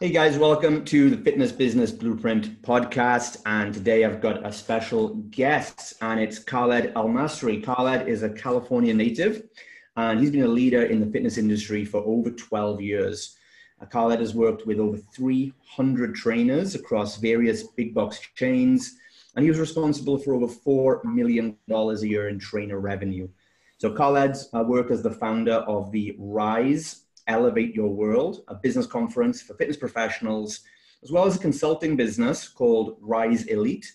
Hey guys, welcome to the Fitness Business Blueprint podcast. And today I've got a special guest, and it's Khaled Al Masri. Khaled is a California native, and he's been a leader in the fitness industry for over 12 years. Uh, Khaled has worked with over 300 trainers across various big box chains, and he was responsible for over $4 million a year in trainer revenue. So Khaled's uh, work as the founder of the Rise Elevate Your World, a business conference for fitness professionals, as well as a consulting business called Rise Elite.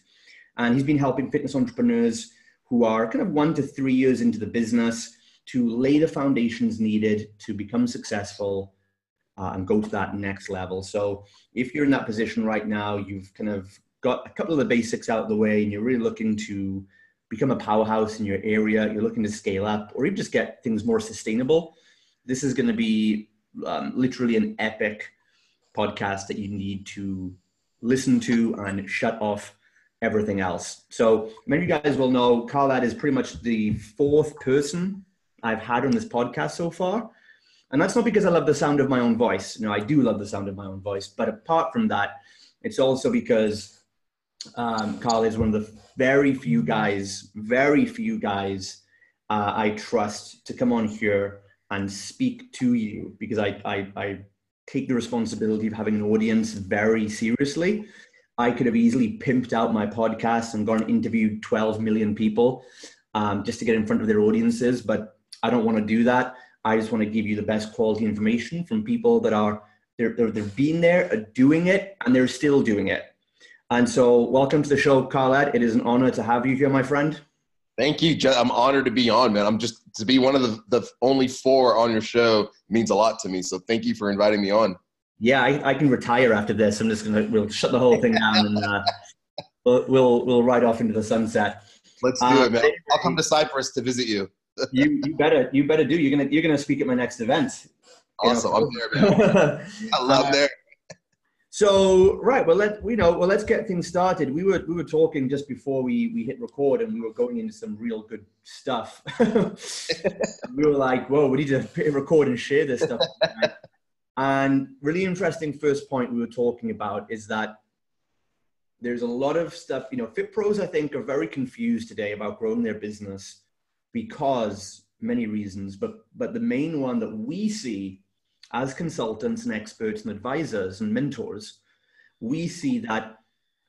And he's been helping fitness entrepreneurs who are kind of one to three years into the business to lay the foundations needed to become successful uh, and go to that next level. So if you're in that position right now, you've kind of got a couple of the basics out of the way and you're really looking to become a powerhouse in your area, you're looking to scale up or even just get things more sustainable, this is going to be um, literally an epic podcast that you need to listen to and shut off everything else. So many of you guys will know Khaled is pretty much the fourth person I've had on this podcast so far. And that's not because I love the sound of my own voice. No, I do love the sound of my own voice. But apart from that, it's also because um, Carl is one of the very few guys, very few guys uh, I trust to come on here and speak to you because I, I, I take the responsibility of having an audience very seriously. I could have easily pimped out my podcast and gone and interviewed 12 million people um, just to get in front of their audiences, but I don't want to do that. I just want to give you the best quality information from people that are they're, they're, they're being there, are doing it, and they're still doing it. And so, welcome to the show, Khaled. It is an honor to have you here, my friend. Thank you. I'm honored to be on, man. I'm just to be one of the, the only four on your show means a lot to me. So thank you for inviting me on. Yeah, I, I can retire after this. I'm just gonna we'll shut the whole thing down and uh, we'll, we'll we'll ride off into the sunset. Let's do uh, it, man. I'll come to Cyprus to visit you. you you better you better do. You're gonna you're gonna speak at my next event. Awesome, I'm there, man. I love uh, there. So right, well let we know well let's get things started. We were we were talking just before we we hit record, and we were going into some real good stuff. we were like, "Whoa, we need to record and share this stuff." and really interesting first point we were talking about is that there's a lot of stuff. You know, fit pros I think are very confused today about growing their business because many reasons, but but the main one that we see as consultants and experts and advisors and mentors, we see that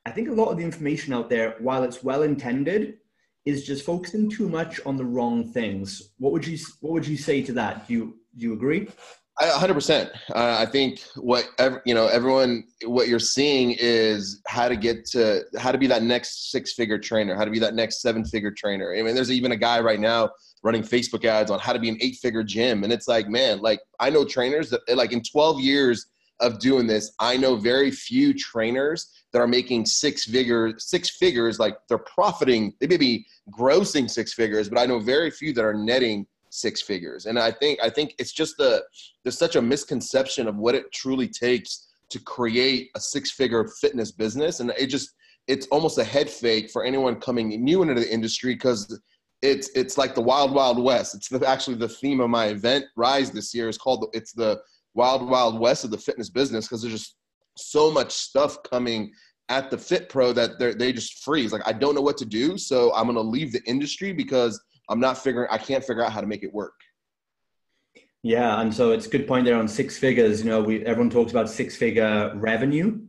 I think a lot of the information out there, while it's well intended, is just focusing too much on the wrong things. What would you What would you say to that? Do you Do you agree? 100%. Uh, I think what you know, everyone, what you're seeing is how to get to how to be that next six figure trainer, how to be that next seven figure trainer. I mean, there's even a guy right now running Facebook ads on how to be an eight figure gym. And it's like, man, like I know trainers that like in 12 years of doing this, I know very few trainers that are making six figures, six figures, like they're profiting, they may be grossing six figures, but I know very few that are netting six figures. And I think I think it's just the there's such a misconception of what it truly takes to create a six figure fitness business. And it just it's almost a head fake for anyone coming new into the industry because it's it's like the wild wild west it's the, actually the theme of my event rise this year is called it's the wild wild west of the fitness business because there's just so much stuff coming at the fit pro that they they just freeze like i don't know what to do so i'm going to leave the industry because i'm not figuring i can't figure out how to make it work yeah and so it's a good point there on six figures you know we everyone talks about six figure revenue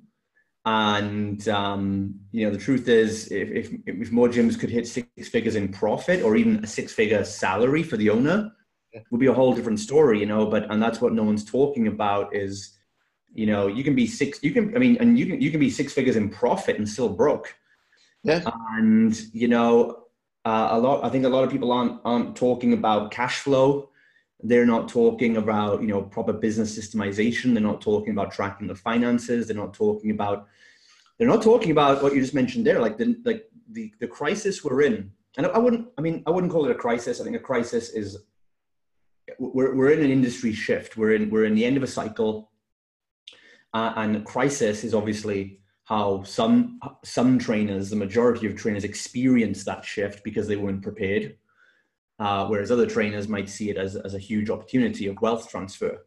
and um, you know, the truth is, if, if, if more gyms could hit six figures in profit or even a six-figure salary for the owner, it would be a whole different story. You know, but and that's what no one's talking about is, you know, you can be six, you can, I mean, and you can you can be six figures in profit and still broke. Yeah. And you know, uh, a lot. I think a lot of people aren't aren't talking about cash flow. They're not talking about you know proper business systemization. They're not talking about tracking the finances. They're not talking about they're not talking about what you just mentioned there like the like the, the crisis we're in. And i wouldn't i mean i wouldn't call it a crisis. I think a crisis is we're, we're in an industry shift. We're in we're in the end of a cycle. Uh, and crisis is obviously how some some trainers the majority of trainers experience that shift because they weren't prepared uh, whereas other trainers might see it as, as a huge opportunity of wealth transfer.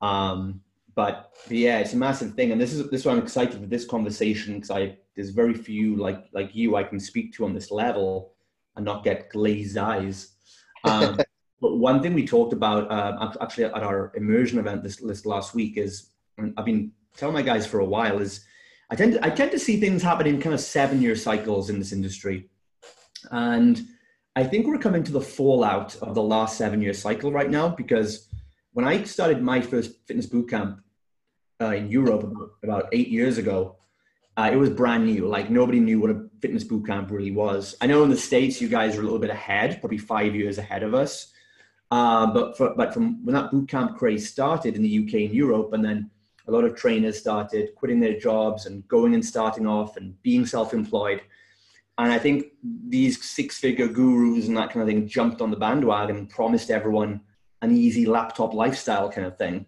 Um, but yeah, it's a massive thing, and this is this is why I'm excited for this conversation because I there's very few like like you I can speak to on this level and not get glazed eyes. Um, but one thing we talked about uh, actually at our immersion event this, this last week is I've been telling my guys for a while is I tend to, I tend to see things happen in kind of seven year cycles in this industry, and I think we're coming to the fallout of the last seven year cycle right now because when I started my first fitness boot camp uh, in Europe about, eight years ago, uh, it was brand new. Like nobody knew what a fitness boot camp really was. I know in the states you guys are a little bit ahead, probably five years ahead of us. Uh, but for, but from when that boot camp craze started in the UK and Europe, and then a lot of trainers started quitting their jobs and going and starting off and being self-employed. And I think these six-figure gurus and that kind of thing jumped on the bandwagon and promised everyone an easy laptop lifestyle kind of thing.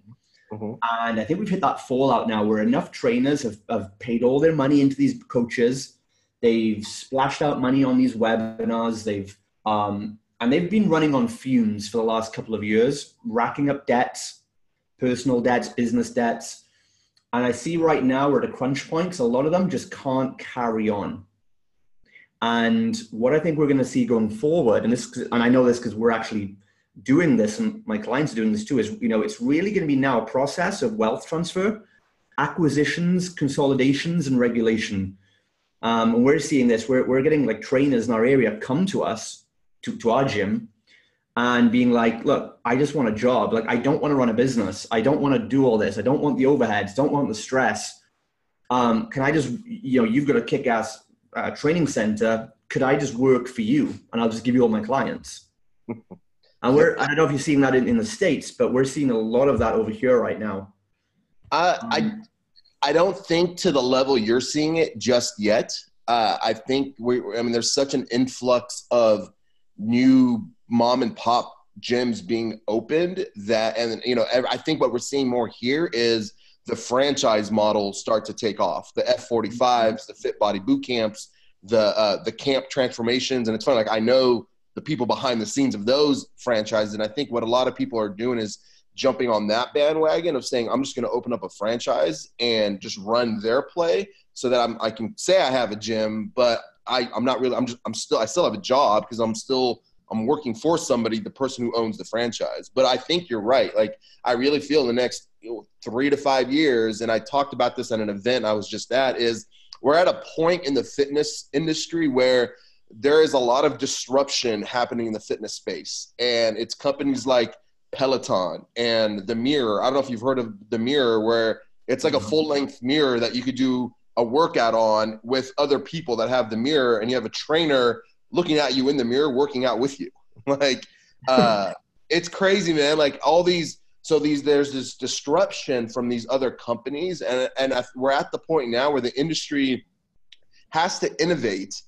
Mm-hmm. And I think we've hit that fallout now where enough trainers have, have paid all their money into these coaches. They've splashed out money on these webinars. They've um, and they've been running on fumes for the last couple of years, racking up debts, personal debts, business debts. And I see right now we're at a crunch point because a lot of them just can't carry on. And what I think we're going to see going forward, and this, and I know this because we're actually doing this, and my clients are doing this too, is you know it's really going to be now a process of wealth transfer, acquisitions, consolidations, and regulation. Um, and we're seeing this. We're we're getting like trainers in our area come to us to to our gym, and being like, look, I just want a job. Like I don't want to run a business. I don't want to do all this. I don't want the overheads. Don't want the stress. Um, can I just you know you've got a kick ass uh, training center, could I just work for you and I'll just give you all my clients? and we're, I don't know if you're seeing that in, in the States, but we're seeing a lot of that over here right now. Uh, um, I, I don't think to the level you're seeing it just yet. Uh, I think we, I mean, there's such an influx of new mom and pop gyms being opened that, and you know, I think what we're seeing more here is the franchise model start to take off. The F45s, the Fit Body boot camps, the uh, the camp transformations, and it's funny. Like I know the people behind the scenes of those franchises, and I think what a lot of people are doing is jumping on that bandwagon of saying I'm just going to open up a franchise and just run their play, so that I'm, I can say I have a gym, but I, I'm not really. I'm just I'm still I still have a job because I'm still I'm working for somebody, the person who owns the franchise. But I think you're right. Like I really feel in the next you know, three to five years, and I talked about this at an event I was just at, is we're at a point in the fitness industry where there is a lot of disruption happening in the fitness space. And it's companies like Peloton and the Mirror. I don't know if you've heard of the Mirror, where it's like a mm-hmm. full length mirror that you could do a workout on with other people that have the mirror, and you have a trainer looking at you in the mirror, working out with you. like, uh, it's crazy, man. Like all these, so these, there's this disruption from these other companies, and and we're at the point now where the industry has to innovate,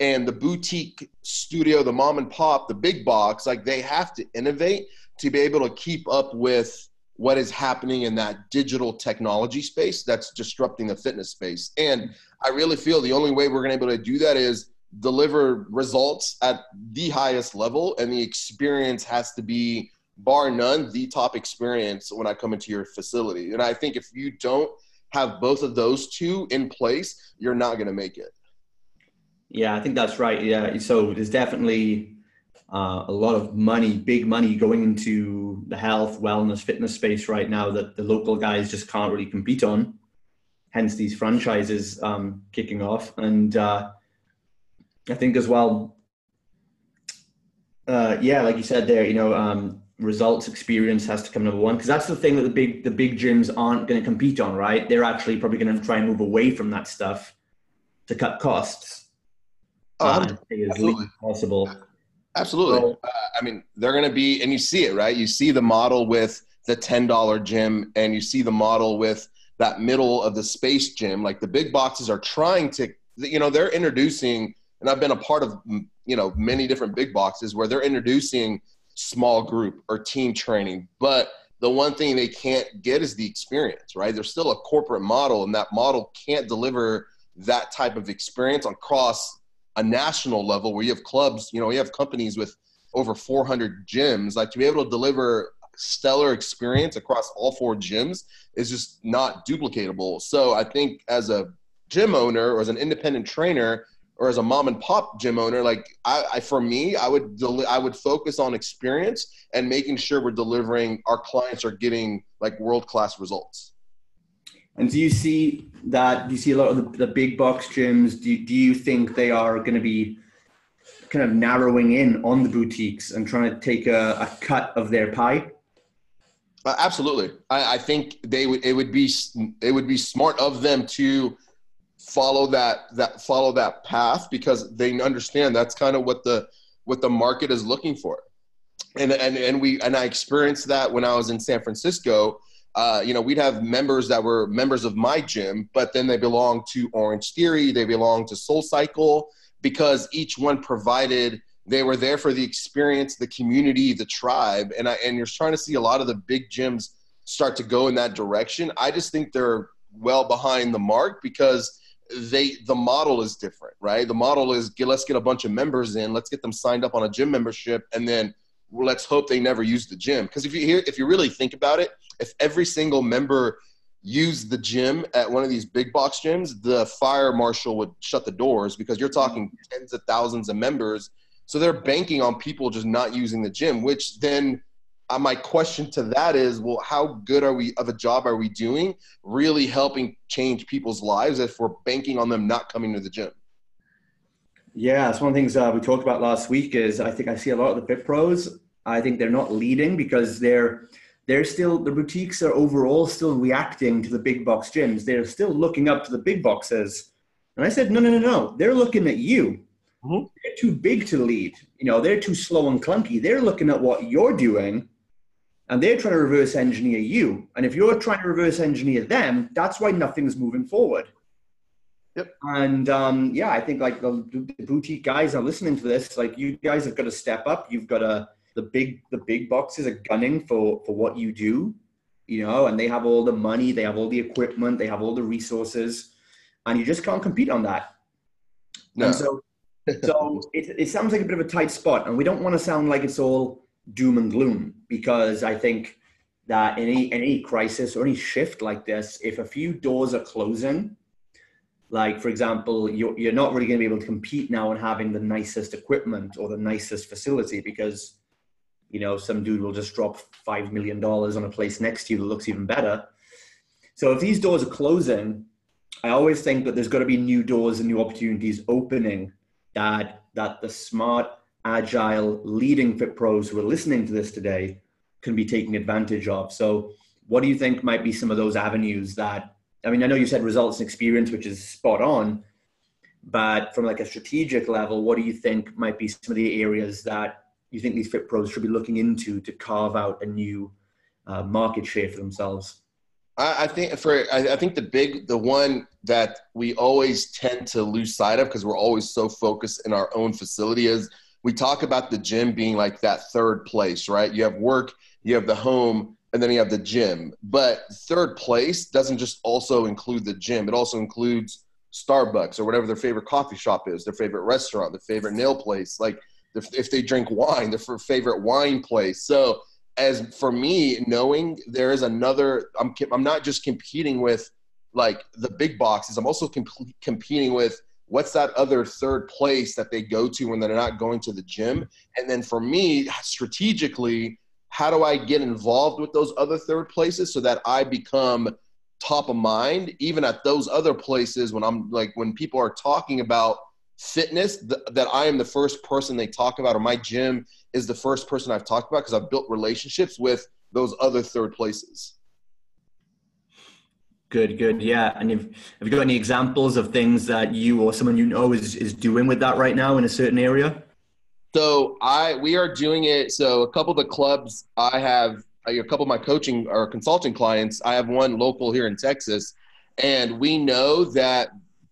and the boutique studio, the mom and pop, the big box, like they have to innovate to be able to keep up with what is happening in that digital technology space that's disrupting the fitness space. And I really feel the only way we're going to be able to do that is deliver results at the highest level and the experience has to be bar none the top experience when i come into your facility. And i think if you don't have both of those two in place you're not going to make it. Yeah i think that's right. Yeah so there's definitely uh, a lot of money big money going into the health wellness fitness space right now that the local guys just can't really compete on. Hence these franchises um, kicking off. And uh, I think as well, uh, yeah, like you said there, you know, um, results experience has to come number one because that's the thing that the big the big gyms aren't going to compete on, right? They're actually probably going to try and move away from that stuff to cut costs. Uh, absolutely. possible. Absolutely. So, uh, I mean, they're going to be, and you see it, right? You see the model with the ten dollar gym, and you see the model with that middle of the space gym. Like the big boxes are trying to, you know, they're introducing and I've been a part of you know many different big boxes where they're introducing small group or team training, but the one thing they can't get is the experience, right? There's still a corporate model, and that model can't deliver that type of experience across a national level where you have clubs, you know, you have companies with over 400 gyms. Like to be able to deliver stellar experience across all four gyms is just not duplicatable. So I think as a gym owner or as an independent trainer or as a mom and pop gym owner, like I, I for me, I would deli- I would focus on experience and making sure we're delivering our clients are getting like world class results. And do you see that? Do you see a lot of the, the big box gyms? Do, do you think they are going to be kind of narrowing in on the boutiques and trying to take a, a cut of their pie? Uh, absolutely, I, I, think they would. It would be it would be smart of them to follow that that follow that path because they understand that's kind of what the what the market is looking for. And and and we and I experienced that when I was in San Francisco. Uh, you know, we'd have members that were members of my gym, but then they belong to Orange Theory, they belong to Soul Cycle, because each one provided they were there for the experience, the community, the tribe, and I, and you're trying to see a lot of the big gyms start to go in that direction. I just think they're well behind the mark because they the model is different, right? The model is get, let's get a bunch of members in, let's get them signed up on a gym membership, and then let's hope they never use the gym. Because if you hear, if you really think about it, if every single member use the gym at one of these big box gyms, the fire marshal would shut the doors because you're talking tens of thousands of members. So they're banking on people just not using the gym, which then my question to that is, well, how good are we of a job are we doing really helping change people's lives if we're banking on them not coming to the gym? Yeah, it's one of the things uh, we talked about last week is I think I see a lot of the fit pros. I think they're not leading because they're – they're still the boutiques are overall still reacting to the big box gyms. They're still looking up to the big boxes. And I said, no, no, no, no. They're looking at you. Mm-hmm. They're too big to lead. You know, they're too slow and clunky. They're looking at what you're doing and they're trying to reverse engineer you. And if you're trying to reverse engineer them, that's why nothing's moving forward. Yep. And um, yeah, I think like the, the boutique guys are listening to this. Like you guys have got to step up. You've got to the big the big boxes are gunning for for what you do you know and they have all the money they have all the equipment they have all the resources and you just can't compete on that no. and so so it, it sounds like a bit of a tight spot and we don't want to sound like it's all doom and gloom because i think that any any crisis or any shift like this if a few doors are closing like for example you're, you're not really going to be able to compete now on having the nicest equipment or the nicest facility because you know, some dude will just drop $5 million on a place next to you that looks even better. So if these doors are closing, I always think that there's got to be new doors and new opportunities opening that, that the smart, agile, leading fit pros who are listening to this today can be taking advantage of. So what do you think might be some of those avenues that, I mean, I know you said results and experience, which is spot on, but from like a strategic level, what do you think might be some of the areas that you think these fit pros should be looking into to carve out a new uh, market share for themselves? I, think for I, I, think the big the one that we always tend to lose sight of because we're always so focused in our own facility is we talk about the gym being like that third place, right? You have work, you have the home, and then you have the gym. But third place doesn't just also include the gym; it also includes Starbucks or whatever their favorite coffee shop is, their favorite restaurant, their favorite nail place, like if they drink wine, their favorite wine place. So as for me, knowing there is another, I'm I'm not just competing with like the big boxes. I'm also comp- competing with what's that other third place that they go to when they're not going to the gym. And then for me, strategically, how do I get involved with those other third places so that I become top of mind even at those other places when I'm like when people are talking about fitness th- that I am the first person they talk about, or my gym is the first person I've talked about because I've built relationships with those other third places. Good, good, yeah. And if have you got any examples of things that you or someone you know is is doing with that right now in a certain area? So I we are doing it. So a couple of the clubs I have a couple of my coaching or consulting clients. I have one local here in Texas, and we know that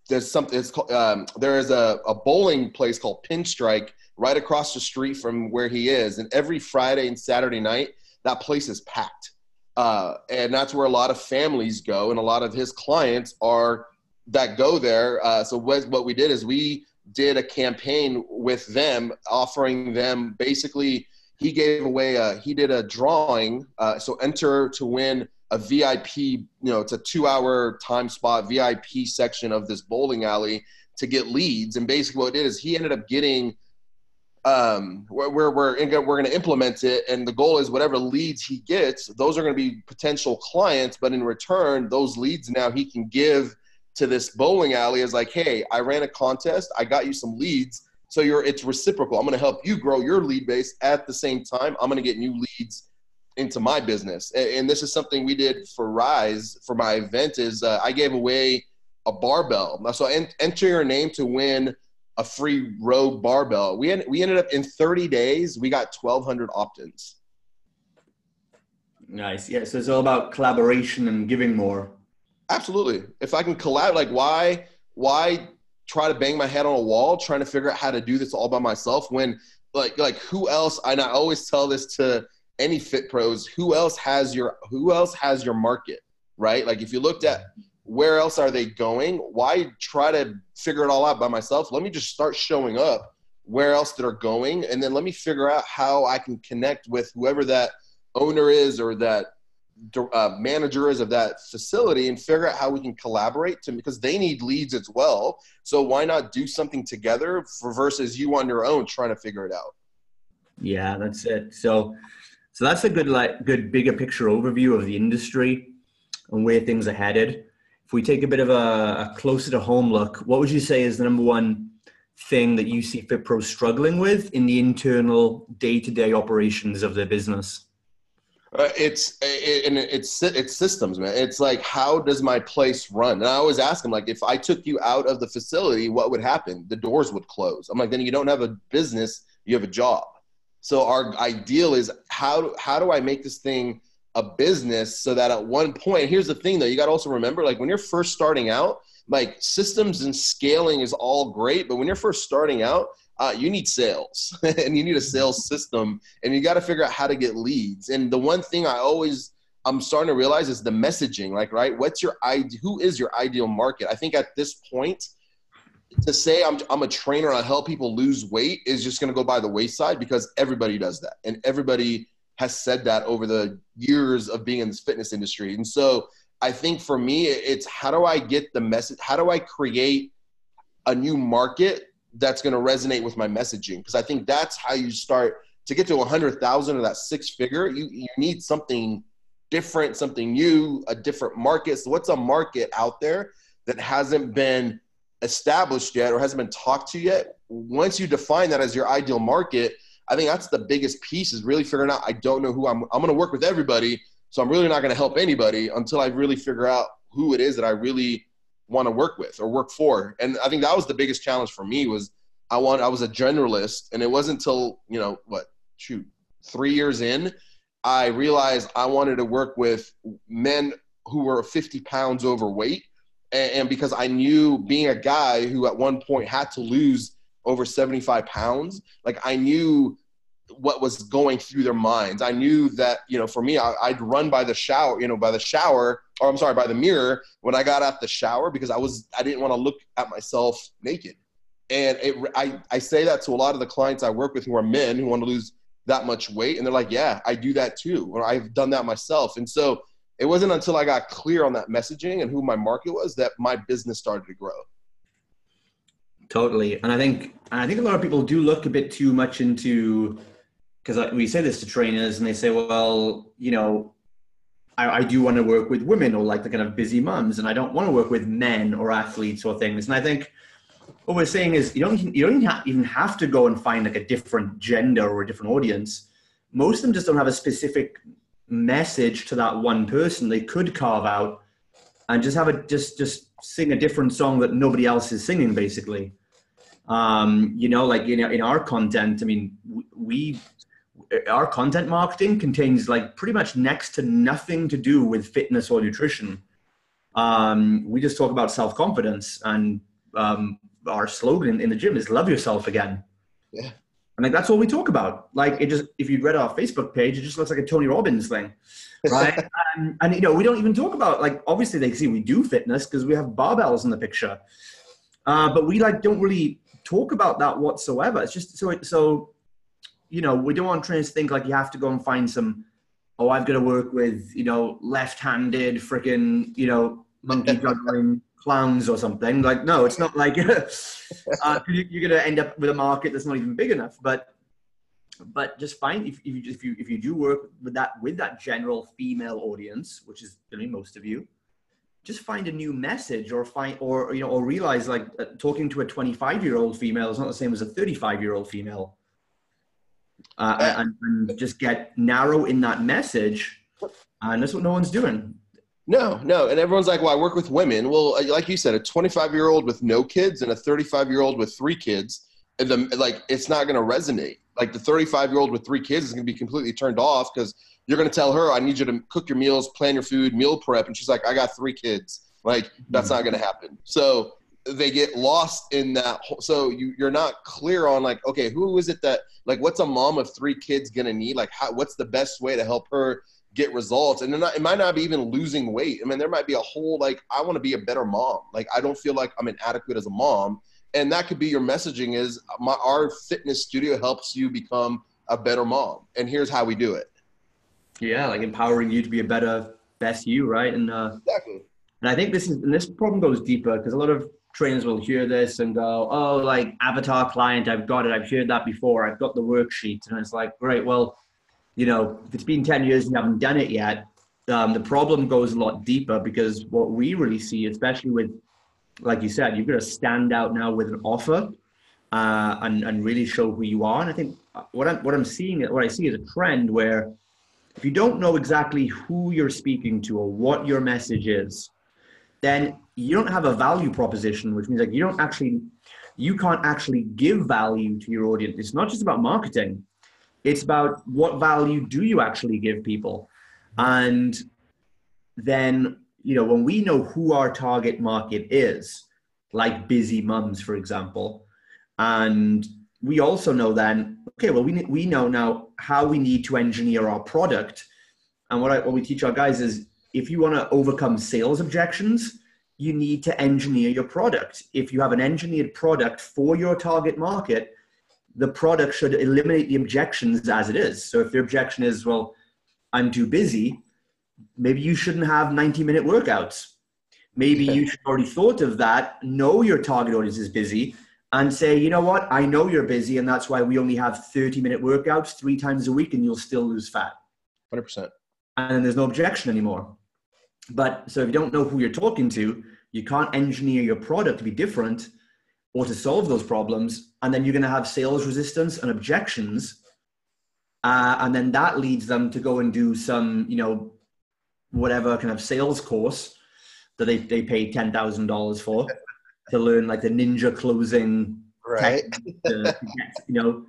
there's something it's called, um, there is a, a bowling place called pinstrike right across the street from where he is and every friday and saturday night that place is packed uh, and that's where a lot of families go and a lot of his clients are that go there uh, so what, what we did is we did a campaign with them offering them basically he gave away a, he did a drawing. Uh, so enter to win a VIP, you know, it's a two hour time spot VIP section of this bowling alley to get leads. And basically what it is, he ended up getting, um, we're, we're, we're, we're going to implement it. And the goal is whatever leads he gets, those are going to be potential clients. But in return, those leads now he can give to this bowling alley as like, Hey, I ran a contest. I got you some leads. So you're, it's reciprocal. I'm to help you grow your lead base at the same time. I'm to get new leads into my business. And, and, this is something we did for Rise for my event is uh, I gave away a barbell. So en- enter your name to win a free Rogue barbell. We, en- we ended up in 30 days, we got 1,200 opt-ins. Nice. Yeah. So it's all about collaboration and giving more. Absolutely. If I can collab, like why, why try to bang my head on a wall trying to figure out how to do this all by myself when like, like who else, and I always tell this to any fit pros, who else has your, who else has your market, right? Like if you looked at where else are they going? Why try to figure it all out by myself? Let me just start showing up where else they're going, and then let me figure out how I can connect with whoever that owner is or that uh, manager is of that facility and figure out how we can collaborate to because they need leads as well. So why not do something together for versus you on your own trying to figure it out? Yeah, that's it. So so that's a good like good bigger picture overview of the industry and where things are headed if we take a bit of a, a, closer to home look, what would you say is the number one thing that you see FitPro struggling with in the internal day-to-day operations of their business? Uh, it's it, it's it's systems, man. It's like how does my place run? And I always ask them like, if I took you out of the facility, what would happen? The doors would close. I'm like, then you don't have a business, you have a job. So our ideal is how how do I make this thing a business so that at one point here's the thing though you got to also remember like when you're first starting out like systems and scaling is all great but when you're first starting out uh, you need sales and you need a sales system and you got to figure out how to get leads and the one thing i always i'm starting to realize is the messaging like right what's your who is your ideal market i think at this point to say I'm, I'm a trainer i help people lose weight is just going to go by the wayside because everybody does that and everybody has said that over the years of being in this fitness industry. And so I think for me, it's how do I get the message? How do I create a new market that's going to resonate with my messaging? Because I think that's how you start to get to a 100,000 or that six figure. You, you need something different, something new, a different market. So, what's a market out there that hasn't been established yet or hasn't been talked to yet? Once you define that as your ideal market, I think that's the biggest piece is really figuring out I don't know who I'm I'm going to work with everybody, so I'm really not going to help anybody until I really figure out who it is that I really want to work with or work for. And I think that was the biggest challenge for me was I want I was a generalist. And it wasn't until, you know, what, shoot, 3 years in I realized I wanted to work with men who were 50 pounds overweight. And, and because I knew being a guy who at one point had to lose over 75 pounds like i knew what was going through their minds. I knew that you know for me I, would run by the shower you know by the shower or i'm sorry by the mirror when i got out the shower because i was i didn't want to look at myself naked. And it, I, I say that to a lot of the clients i work with who are men who want to lose that much weight and they're like yeah i do that too or i've done that myself. And so it wasn't until i got clear on that messaging and who my market was that my business started to grow. Totally, and I think I think a lot of people do look a bit too much into because we say this to trainers, and they say, "Well, you know, I, I do want to work with women or like the kind of busy mums, and I don't want to work with men or athletes or things." And I think what we're saying is you don't you don't even have to go and find like a different gender or a different audience. Most of them just don't have a specific message to that one person. They could carve out and just have a just just sing a different song that nobody else is singing, basically. Um, you know, like in, in our content, I mean, we, our content marketing contains like pretty much next to nothing to do with fitness or nutrition. Um, we just talk about self confidence, and um, our slogan in the gym is "Love yourself again." Yeah. I mean, that's all we talk about. Like, it just, if you read our Facebook page, it just looks like a Tony Robbins thing, right? and, and, you know, we don't even talk about, like, obviously they see we do fitness because we have barbells in the picture. Uh, but we, like, don't really talk about that whatsoever. It's just so so you know, we don't want trainers to think like you have to go and find some, oh, I've got to work with, you know, left-handed freaking, you know, monkey juggling clowns or something. Like, no, it's not like uh, you're going to end up with a market that's not even big enough. But but just find if, if you if you if you do work with that with that general female audience, which is going to be most of you, just find a new message or find or you know or realize like uh, talking to a 25 year old female is not the same as a 35 year old female uh, and, and, just get narrow in that message and that's what no one's doing no no and everyone's like well i work with women well uh, like you said a 25 year old with no kids and a 35 year old with three kids and the, like it's not going to resonate like the 35 year old with three kids is going to be completely turned off because you're going to tell her, I need you to cook your meals, plan your food, meal prep. And she's like, I got three kids. Like, that's mm-hmm. not going to happen. So they get lost in that. Whole, so you, you're not clear on like, okay, who is it that, like, what's a mom of three kids to need? Like, how, what's the best way to help her get results? And not, it might not be even losing weight. I mean, there might be a whole, like, I want to be a better mom. Like, I don't feel like I'm inadequate as a mom. And that could be your messaging is my, our fitness studio helps you become a better mom. And here's how we do it yeah, like empowering you to be a better, best you, right? And uh, exactly. And I think this is and this problem goes deeper because a lot of trainers will hear this and go, "Oh, like avatar client, I've got it. I've heard that before. I've got the worksheet." And it's like, great. Well, you know, if it's been ten years and you haven't done it yet, um, the problem goes a lot deeper because what we really see, especially with, like you said, you've got to stand out now with an offer. Uh, and, and really show who you are. And I think what I'm what I'm seeing, what I see is a trend where if you don't know exactly who you're speaking to or what your message is, then you don't have a value proposition, which means like you don't actually, you can't actually give value to your audience. It's not just about marketing. It's about what value do you actually give people? And then, you know, when we know who our target market is, like busy mums, for example, and we also know then, okay, well, we, we know now how we need to engineer our product. And what, I, what we teach our guys is if you want to overcome sales objections, you need to engineer your product. If you have an engineered product for your target market, the product should eliminate the objections as it is. So if the objection is, well, I'm too busy, maybe you shouldn't have 90 minute workouts. Maybe you should already thought of that, know your target audience is busy, and say, you know what, I know you're busy, and that's why we only have 30 minute workouts three times a week, and you'll still lose fat. 100%. And then there's no objection anymore. But so if you don't know who you're talking to, you can't engineer your product to be different or to solve those problems. And then you're going to have sales resistance and objections. Uh, and then that leads them to go and do some, you know, whatever kind of sales course that they, they pay $10,000 for to learn like the ninja closing right to you know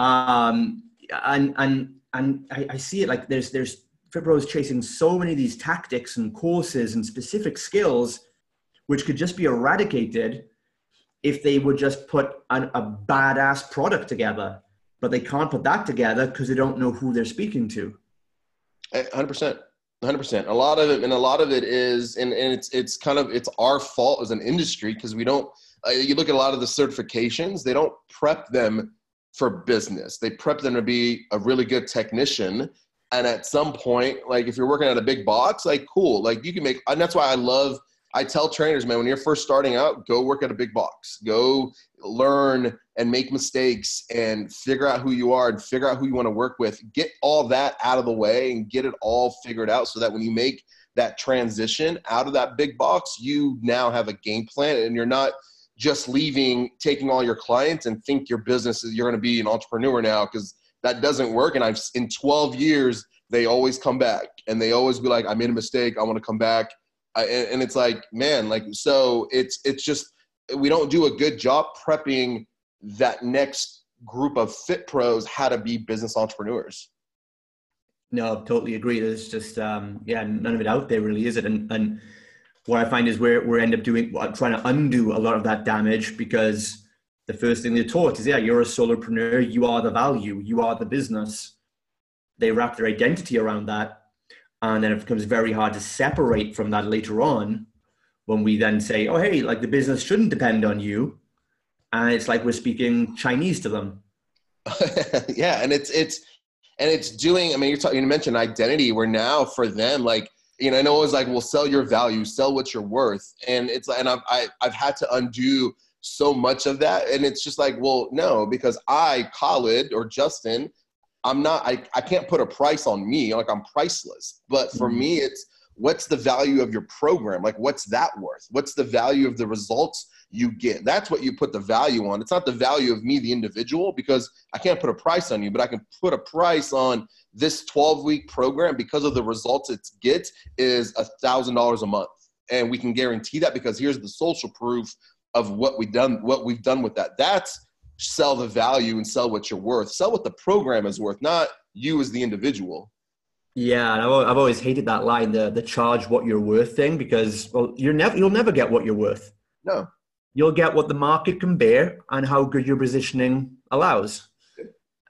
um and and and I, I, see it like there's there's FitPros chasing so many of these tactics and courses and specific skills which could just be eradicated if they would just put an, a badass product together. But they can't put that together because they don't know who they're speaking to. 100% 100% a lot of it and a lot of it is and, and it's it's kind of it's our fault as an industry because we don't uh, you look at a lot of the certifications they don't prep them for business. They prep them to be a really good technician and at some point like if you're working at a big box like cool like you can make and that's why i love I tell trainers, man, when you're first starting out, go work at a big box. Go learn and make mistakes and figure out who you are and figure out who you want to work with. Get all that out of the way and get it all figured out so that when you make that transition out of that big box, you now have a game plan and you're not just leaving, taking all your clients and think your business is you're going to be an entrepreneur now because that doesn't work. And I've in 12 years, they always come back and they always be like, I made a mistake. I want to come back and, and it's like, man, like so it's it's just we don't do a good job prepping that next group of fit pros how to be business entrepreneurs. No, totally agree. There's just um, yeah, none of it out there really, is it? And and what I find is we're, we're end up doing trying to undo a lot of that damage because the first thing they're taught is yeah, you're a solopreneur, you are the value, you are the business. They wrap their identity around that and then it becomes very hard to separate from that later on when we then say oh hey like the business shouldn't depend on you and it's like we're speaking chinese to them yeah, and it's it's and it's doing. I mean, you're talking. You mentioned identity. Where now for them, like you know, I know it was like, well, sell your value, sell what you're worth, and it's and I've I, have i have had to undo so much of that, and it's just like, well, no, because I, Khaled or Justin, I'm not. I I can't put a price on me. Like I'm priceless. But for mm-hmm. me, it's what's the value of your program? Like what's that worth? What's the value of the results you get. That's what you put the value on. It's not the value of me, the individual, because I can't put a price on you, but I can put a price on this 12 week program because of the results it gets is a thousand dollars a month. And we can guarantee that because here's the social proof of what we've done, what we've done with that. That's sell the value and sell what you're worth. Sell what the program is worth, not you as the individual. Yeah, and I've always hated that line, the the charge what you're worth thing, because well, you're never you'll never get what you're worth. No, you'll get what the market can bear and how good your positioning allows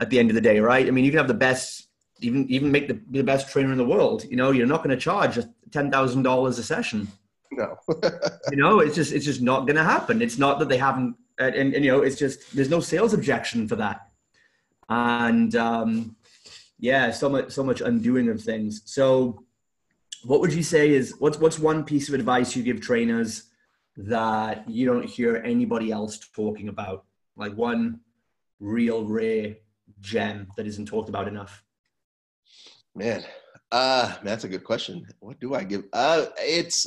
at the end of the day, right? I mean, you can have the best, even even make the, the best trainer in the world. You know, you're not going to charge ten thousand dollars a session. No, you know, it's just it's just not going to happen. It's not that they haven't, and, and, and, you know, it's just there's no sales objection for that, and um, yeah, so much so much undoing of things. So, what would you say is what's what's one piece of advice you give trainers? that you don't hear anybody else talking about? Like one real rare gem that isn't talked about enough? Man, uh, that's a good question. What do I give? Uh, it's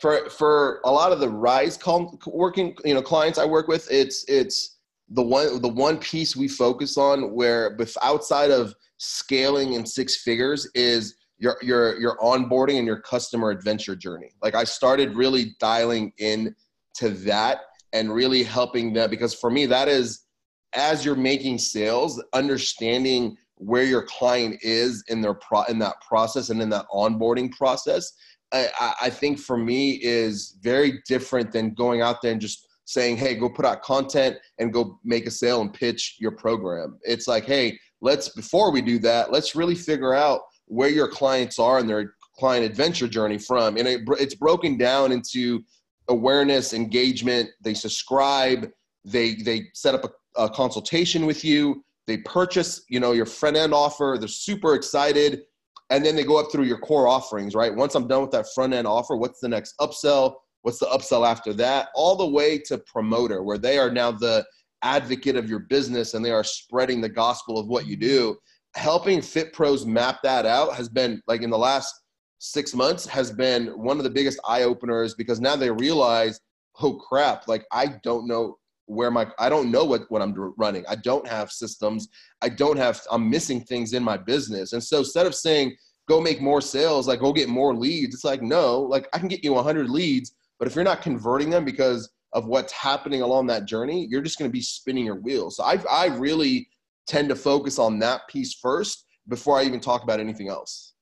for for a lot of the rise call, working you know clients I work with. It's it's the one the one piece we focus on where, with outside of scaling in six figures, is your your your onboarding and your customer adventure journey. Like I started really dialing in to that and really helping them because for me that is as you're making sales, understanding where your client is in their pro in that process and in that onboarding process. I, I think for me is very different than going out there and just saying, hey, go put out content and go make a sale and pitch your program. It's like, hey, let's before we do that, let's really figure out where your clients are in their client adventure journey from. And it, it's broken down into awareness, engagement. They subscribe. They they set up a, a consultation with you. They purchase, you know, your front end offer. They're super excited, and then they go up through your core offerings. Right. Once I'm done with that front end offer, what's the next upsell? What's the upsell after that? All the way to promoter, where they are now the advocate of your business and they are spreading the gospel of what you do helping fit pros map that out has been like in the last six months has been one of the biggest eye openers because now they realize oh crap like i don't know where my i don't know what, what i'm running. I don't have systems. I don't have i'm missing things in my business. And so instead of saying go make more sales like go get more leads it's like no like i can get you 100 leads but if you're not converting them because of what's happening along that journey you're just going to be spinning your wheels. So i i really tend to focus on that piece first before I even talk about anything else.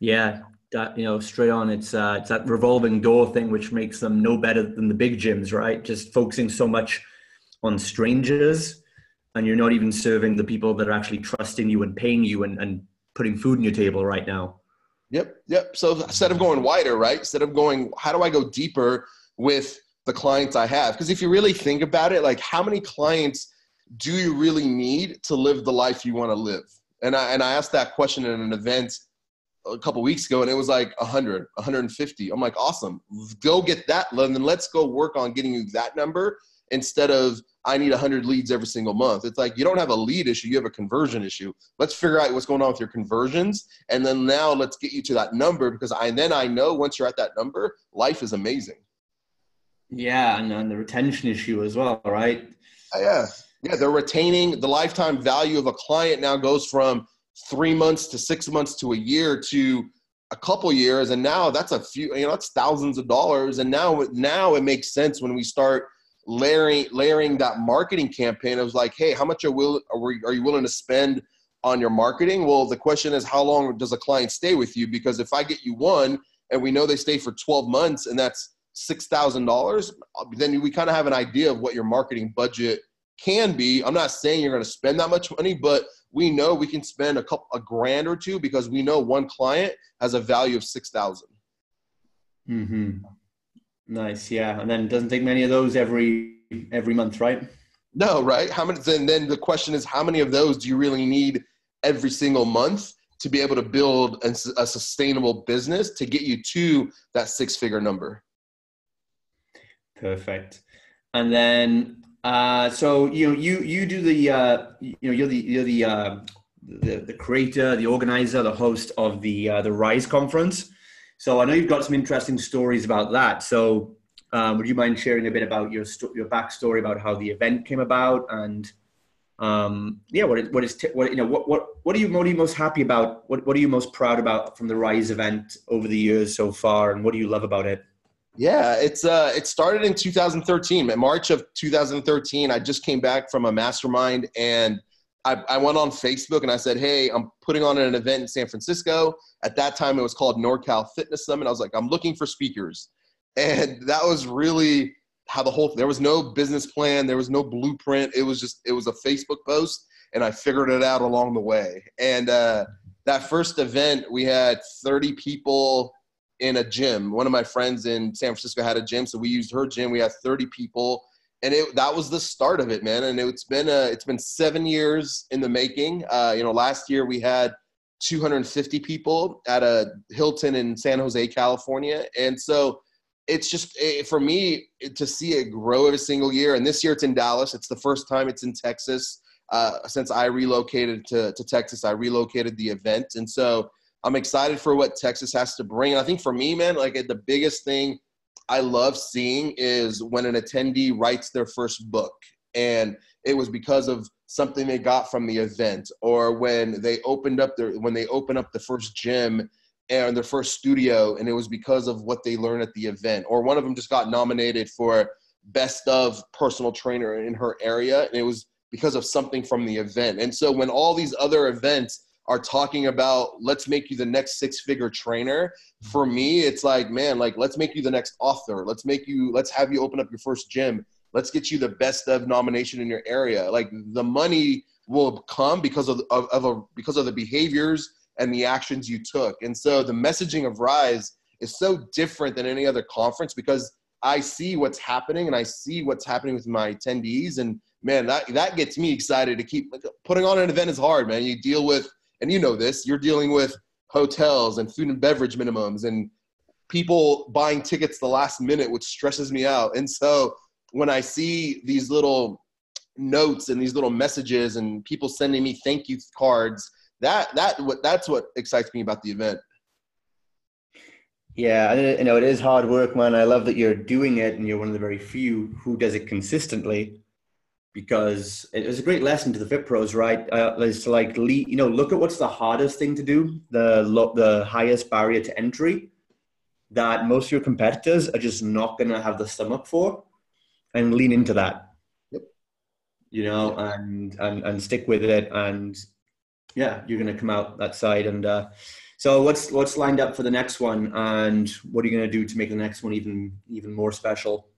Yeah, you know, straight on. It's uh, it's that revolving door thing which makes them no better than the big gyms, right? Just focusing so much on strangers, and you're not even serving the people that are actually trusting you and paying you and, and putting food on your table right now. Yep, yep. So instead of going wider, right? Instead of going, how do I go deeper with the clients I have? Because if you really think about it, like how many clients do you really need to live the life you want to live? And I, and I asked that question in an event a couple weeks ago and it was like 100 150 i'm like awesome. Go get that and then let's go work on getting you that number instead of i need 100 leads every single month. It's like you don't have a lead issue you have a conversion issue. Let's figure out what's going on with your conversions and then now let's get you to that number because i then i know once you're at that number life is amazing. Yeah and, and the retention issue as well right? Yeah yeah, they're retaining the lifetime value of a client now goes from three months to six months to a year to a couple years, and now that's a few. You know, that's thousands of dollars. And now, now it makes sense when we start layering layering that marketing campaign. It was like, hey, how much are will are, we, are you willing to spend on your marketing? Well, the question is, how long does a client stay with you? Because if I get you one, and we know they stay for 12 months, and that's six thousand dollars, then we kind of have an idea of what your marketing budget can be. I'm not saying you're going to spend that much money, but we know we can spend a couple a grand or two because we know one client has a value of six thousand. Hmm. Nice. Yeah, and then it doesn't take many of those every every month, right? No, right? How many? And then the question is, how many of those do you really need every single month to be able to build a, a sustainable business to get you to that six-figure number? Perfect. And then, uh, so you know, you you do the uh, you know you're the you're the uh, the, the creator, the organizer, the host of the uh, the Rise conference. So I know you've got some interesting stories about that. So um, would you mind sharing a bit about your sto- your backstory about how the event came about and um, yeah, what what is t- what you know what what what are you what are you most happy about? What what are you most proud about from the Rise event over the years so far, and what do you love about it? Yeah, it's uh, it started in 2013, in March of 2013. I just came back from a mastermind, and I, I went on Facebook and I said, "Hey, I'm putting on an event in San Francisco." At that time, it was called NorCal Fitness Summit. I was like, "I'm looking for speakers," and that was really how the whole. There was no business plan. There was no blueprint. It was just it was a Facebook post, and I figured it out along the way. And uh, that first event, we had 30 people in a gym. One of my friends in San Francisco had a gym, so we used her gym. We had 30 people, and it that was the start of it, man. And it's been a, it's been seven years in the making. Uh, you know, last year we had 250 people at a Hilton in San Jose, California, and so it's just eh, for me to see it grow every single year. And this year it's in Dallas. It's the first time it's in Texas. Uh, since I relocated to, to Texas, I relocated the event. And so I'm excited for what Texas has to bring. And I think for me, man, like the biggest thing I love seeing is when an attendee writes their first book. And it was because of something they got from the event, or when they opened up their when they opened up the first gym and their first studio, and it was because of what they learned at the event. Or one of them just got nominated for best of personal trainer in her area, and it was because of something from the event. And so when all these other events are talking about let's make you the next six figure trainer. For me it's like man like let's make you the next author. Let's make you let's have you open up your first gym. Let's get you the best of nomination in your area. Like the money will come because of of, of a because of the behaviors and the actions you took. And so the messaging of rise is so different than any other conference because I see what's happening and I see what's happening with my attendees. And man that that gets me excited to keep putting on an event is hard man. You deal with and you know this, you're dealing with hotels and food and beverage minimums and people buying tickets the last minute, which stresses me out. And so when I see these little notes and these little messages and people sending me thank you cards, that that what that's what excites me about the event. Yeah, you know it is hard work, man. I love that you're doing it, and you're one of the very few who does it consistently because it was a great lesson to the fit pros, right? Uh, is to like, lead, you know, look at what's the hardest thing to do, the lo- the highest barrier to entry that most of your competitors are just not going to have the stomach for, and lean into that. Yep. You know, yep. and and and stick with it, and yeah, you're going to come out that side. And uh, so, what's what's lined up for the next one, and what are you going to do to make the next one even even more special?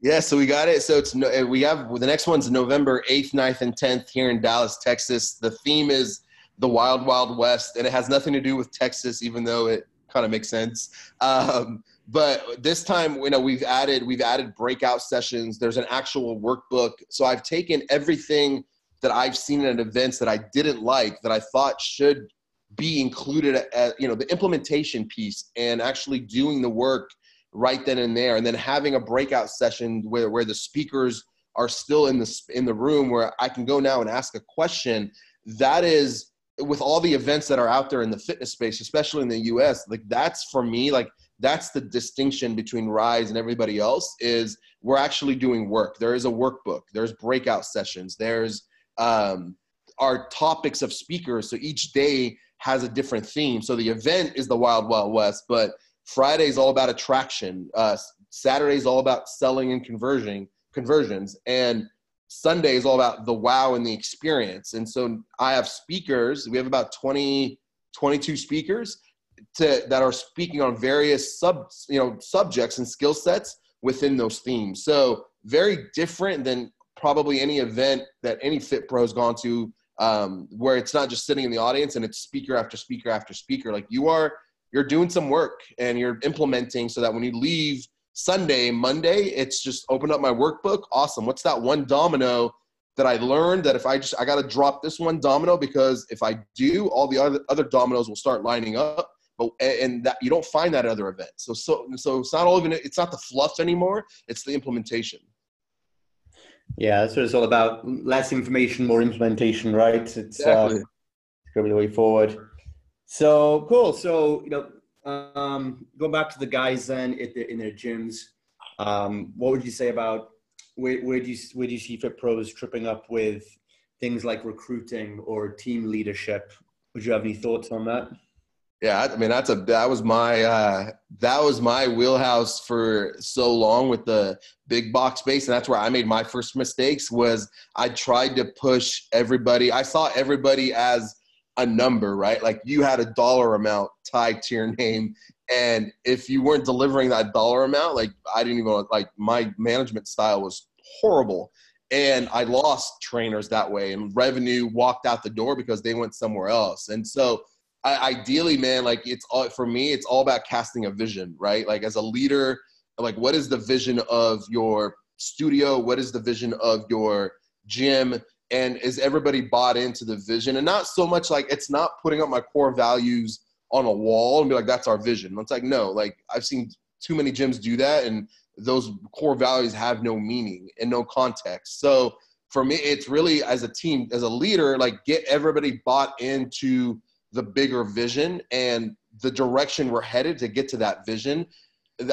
Yeah, so we got it. So it's no, we have the next one's November 8th, 9th, and 10th here in Dallas, Texas. The theme is the Wild Wild West, and it has nothing to do with Texas, even though it kind of makes sense. Um, but this time, you know, we've added we've added breakout sessions. There's an actual workbook. So I've taken everything that I've seen at events that I didn't like that I thought should be included at you know the implementation piece and actually doing the work right then and there. And then having a breakout session where, where the speakers are still in the in the room where I can go now and ask a question that is with all the events that are out there in the fitness space especially in the US like that's for me like that's the distinction between rise and everybody else is we're actually doing work. There is a workbook. There's breakout sessions. There's um, our topics of speakers. So each day has a different theme. So the event is the wild wild west but Friday is all about attraction. Uh, Saturday is all about selling and conversion conversions, and Sunday is all about the wow and the experience. And so I have speakers. We have about 20, 22 speakers to, that are speaking on various sub you know subjects and skill sets within those themes. So very different than probably any event that any fit pro has gone to um, where it's not just sitting in the audience and it's speaker after speaker after speaker. Like you are you're doing some work and you're implementing so that when you leave Sunday, Monday, it's just open up my workbook. Awesome. What's that one domino that I learned that if I just I got to drop this one domino because if I do, all the other other dominoes will start lining up. But and that you don't find that at other events. So so so it's not all even it's not the fluff anymore. It's the implementation. Yeah, that's what it's all about. Less information, more implementation, right? It's exactly. uh, it's going to be the way forward. So cool. So you know, um, going back to the guys then the, in their gyms, um, what would you say about where, where do you where do you see fit pros tripping up with things like recruiting or team leadership? Would you have any thoughts on that? Yeah, I mean that's a that was my uh, that was my wheelhouse for so long with the big box space, and that's where I made my first mistakes. Was I tried to push everybody? I saw everybody as a number, right? Like you had a dollar amount tied to your name, and if you weren't delivering that dollar amount, like I didn't even like my management style was horrible, and I lost trainers that way, and revenue walked out the door because they went somewhere else, and so I, ideally, man, like it's all for me. It's all about casting a vision, right? Like as a leader, like what is the vision of your studio? What is the vision of your gym? And is everybody bought into the vision? And not so much like it's not putting up my core values on a wall and be like, that's our vision. It's like, no, like I've seen too many gyms do that and those core values have no meaning and no context. So for me, it's really as a team, as a leader, like get everybody bought into the bigger vision and the direction we're headed to get to that vision.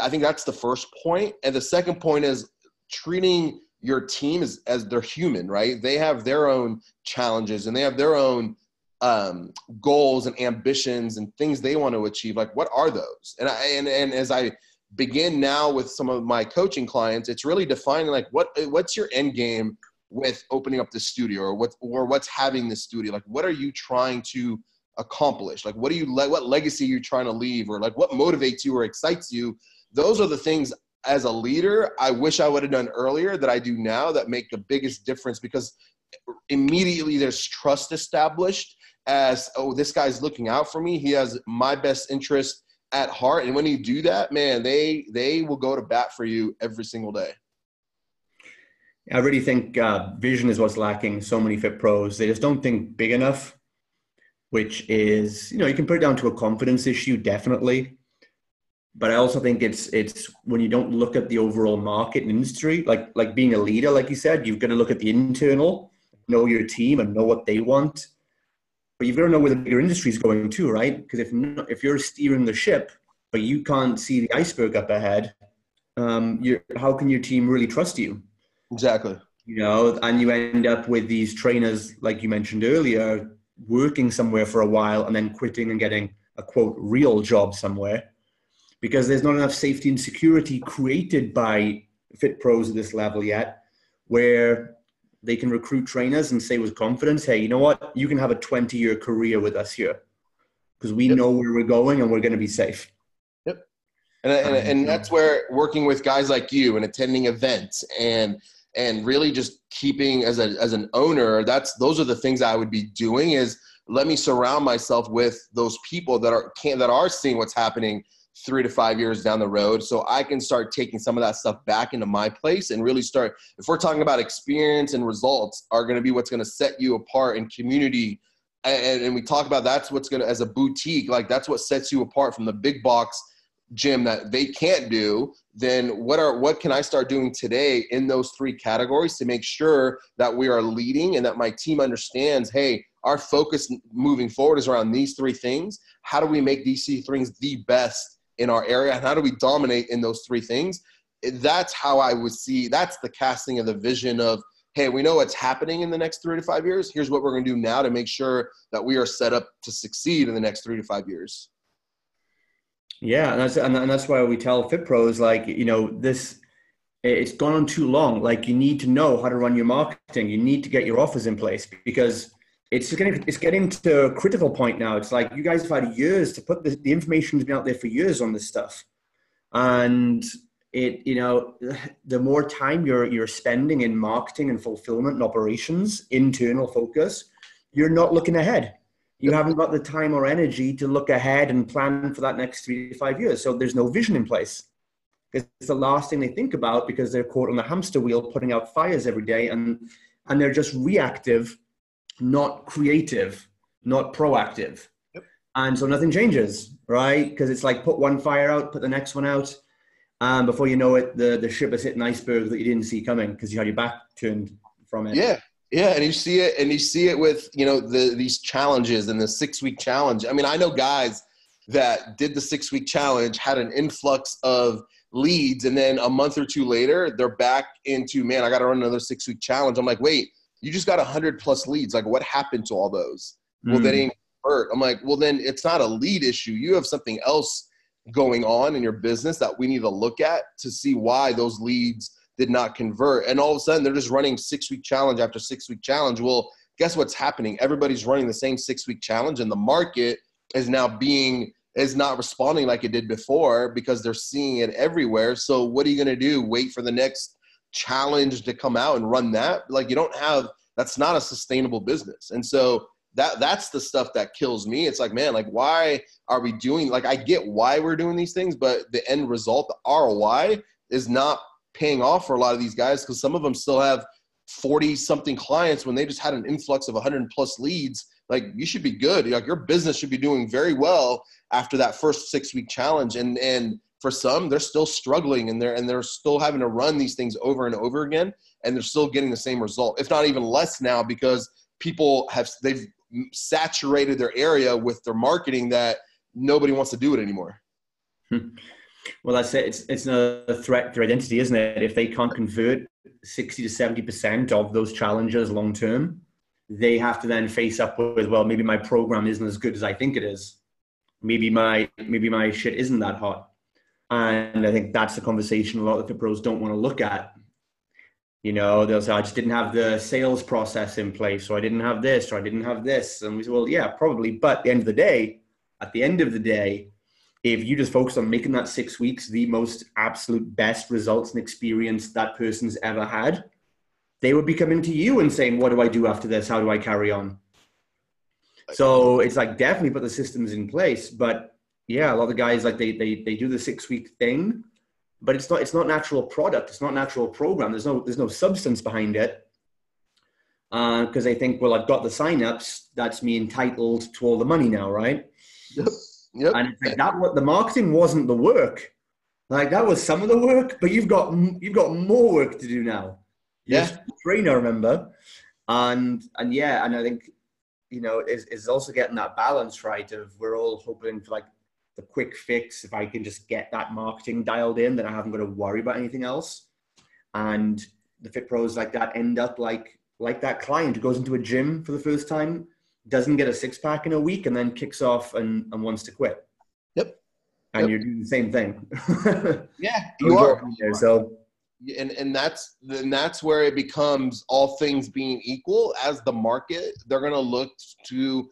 I think that's the first point. And the second point is treating your team is as they're human, right? They have their own challenges and they have their own um, goals and ambitions and things they want to achieve. Like, what are those? And I, and, and as I begin now with some of my coaching clients, it's really defining like what what's your end game with opening up the studio or what or what's having the studio. Like, what are you trying to accomplish like what do you le- what legacy you're trying to leave or like what motivates you or excites you those are the things as a leader i wish i would have done earlier that i do now that make the biggest difference because immediately there's trust established as oh this guy's looking out for me. He has my best interest at heart. And when you do that man they they will go to bat for you every single day. I really think uh, vision is what's lacking so many fit pros. They just don't think big enough which is you know you can put it down to a confidence issue definitely but i also think it's it's when you don't look at the overall market and industry like like being a leader like you said you've got to look at the internal know your team and know what they want. But you've got to know where the bigger industry is going too right? Because if not, if you're steering the ship but you can't see the iceberg up ahead um, how can your team really trust you? Exactly. You know and you end up with these trainers like you mentioned earlier working somewhere for a while and then quitting and getting a quote real job somewhere because there's not enough safety and security created by fit pros at this level yet where they can recruit trainers and say with confidence hey you know what? You can have a 20 year career with us here because we yep. know where we're going and we're going to be safe. Yep. And, and, um, and that's where working with guys like you and attending events and and really just keeping as a as an owner that's those are the things i would be doing is let me surround myself with those people that are can that are seeing what's happening three to five years down the road so i can start taking some of that stuff back into my place and really start if we're talking about experience and results are going to be what's going to set you apart in community. And, and we talk about that's what's going to as a boutique like that's what sets you apart from the big box gym that they can't do then what are what can i start doing today in those three categories to make sure that we are leading and that my team understands hey our focus moving forward is around these three things. How do we make these three things the best in our area and how do we dominate in those three things that's how i would see that's the casting of the vision of hey we know what's happening in the next three to five years here's what we're going to do now to make sure that we are set up to succeed in the next three to five years yeah, and that's and that's why we tell fit pros like you know this it's gone on too long. Like you need to know how to run your marketing. You need to get your offers in place because it's getting it's getting to a critical point now. It's like you guys have had years to put the, the information's been out there for years on this stuff, and it you know the more time you're you're spending in marketing and fulfillment and operations, internal focus, you're not looking ahead you haven't got the time or energy to look ahead and plan for that next three to five years. So there's no vision in place. It's the last thing they think about because they're caught on the hamster wheel, putting out fires every day, and and they're just reactive, not creative, not proactive. Yep. And so nothing changes, right? Because it's like put one fire out, put the next one out. And before you know it, the, the ship has hit an iceberg that you didn't see coming because you had your back turned from it. Yeah. Yeah, and you see it, and you see it with you know the these challenges and the six week challenge. I mean, I know guys that did the six week challenge, had an influx of leads, and then a month or two later, they're back into man, I got to run another six week challenge. I'm like, wait, you just got a hundred plus leads. Like, what happened to all those? Mm. Well, they didn't hurt. I'm like, well, then it's not a lead issue. You have something else going on in your business that we need to look at to see why those leads did not convert. And all of a sudden, they're just running six week challenge after six week challenge. Well, guess what's happening? Everybody's running the same six week challenge, and the market is now being is not responding like it did before because they're seeing it everywhere. So what are you going to do? Wait for the next challenge to come out and run that? Like you don't have that's not a sustainable business. And so that that's the stuff that kills me. It's like, man, like why are we doing like I get why we're doing these things, but the end result, the ROI is not paying off for a lot of these guys because some of them still have 40 something clients when they just had an influx of 100 plus leads like you should be good like your business should be doing very well after that first six week challenge and and for some they're still struggling and they're and they're still having to run these things over and over again and they're still getting the same result if not even less now because people have they've saturated their area with their marketing that nobody wants to do it anymore. Hmm. Well that's it. It's, it's a threat to identity isn't it? If they can't convert 60 to 70 percent of those challenges long term they have to then face up with well maybe my program isn't as good as i think it is. Maybe my maybe my shit isn't that hot and i think that's the conversation a lot of the pros don't want to look at you know they'll say i just didn't have the sales process in place or i didn't have this or i didn't have this and we say well yeah probably but at the end of the day at the end of the day if you just focus on making that six weeks the most absolute best results and experience that person's ever had they would be coming to you and saying, What do I do after this? How do I carry on? So it's like definitely put the systems in place. But yeah, a lot of guys like they they they do the six week thing, but it's not it's not natural product, it's not natural program. There's no there's no substance behind it. because uh, they think, well, I've got the signups, that's me entitled to all the money now, right? Yep. Yep. And like that what the marketing wasn't the work. Like that was some of the work, but you've got you've got more work to do now yeah trainer remember and and yeah and i think you know is is also getting that balance right of we're all hoping for like the quick fix if i can just get that marketing dialed in then i haven't got to worry about anything else. And the fit pros like that end up like like that client who goes into a gym for the first time doesn't get a six pack in a week and then kicks off and, and wants to quit. Yep. And yep. you're doing the same thing. Yeah you are. so. And and that's and that's where it becomes all things being equal as the market they're going to look to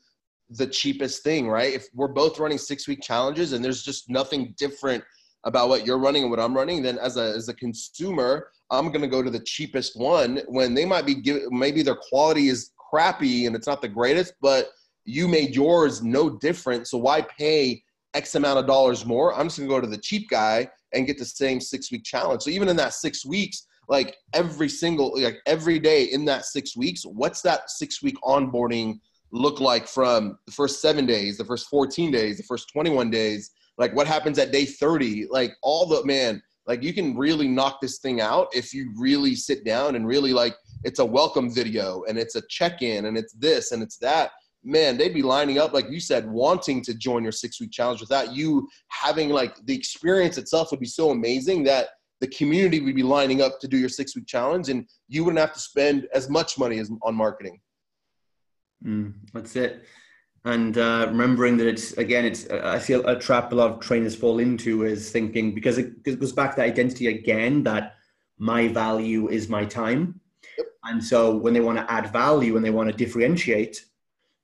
the cheapest thing right? If we're both running six week challenges and there's just nothing different about what you're running and what i'm running then as a as a consumer i'm to go to the cheapest one when they might be give, maybe their quality is crappy and it's not the greatest but you made yours no different. So why pay x amount of dollars more? I'm just to go to the cheap guy and get the same six week challenge. So even in that six weeks, like every single, like every day in that six weeks, what's that six week onboarding look like from the first seven days, the first 14 days, the first 21 days? Like what happens at day 30? Like all the, man, like you can really knock this thing out if you really sit down and really like, it's a welcome video and it's a check in and it's this and it's that man, they'd be lining up, like you said, wanting to join your six week challenge without you having like the experience itself would be so amazing that the community would be lining up to do your six week challenge and you wouldn't have to spend as much money as on marketing. Mm, that's it. And uh, remembering that it's again, it's I feel a trap a lot of trainers fall into is thinking because it, it goes back to that identity again that my value is my time. Yep. And so when they want to add value and they want to differentiate,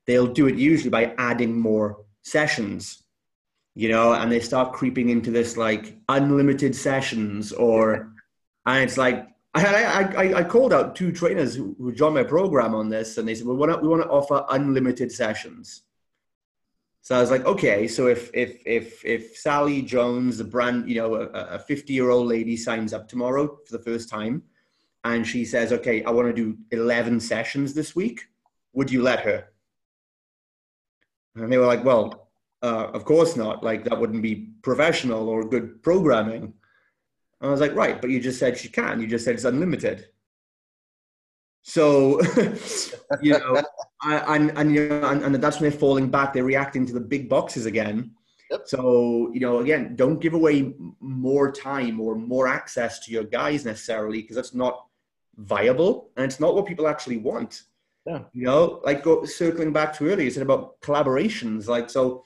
they'll do it usually by adding more sessions you know and they start creeping into this like unlimited sessions or and it's like I, I, I called out two trainers who, who joined my program on this and they said well, we want to, we want to offer unlimited sessions so I was like, okay, so if if if if Sally Jones, the brand, you know, a 50 year old lady signs up tomorrow for the first time, and she says, okay, I want to do 11 sessions this week. Would you let her? And they were like, well, uh, of course not. Like, that wouldn't be professional or good programming. And I was like, right, but you just said she can. You just said it's unlimited. So, you know, I, and, and, you know, and, and that's when they're falling back. They're reacting to the big boxes again. Yep. So, you know, again, don't give away more time or more access to your guys necessarily because that's not viable and it's not what people actually want. Yeah. You know, like go, circling back to earlier, you said about collaborations. Like, so,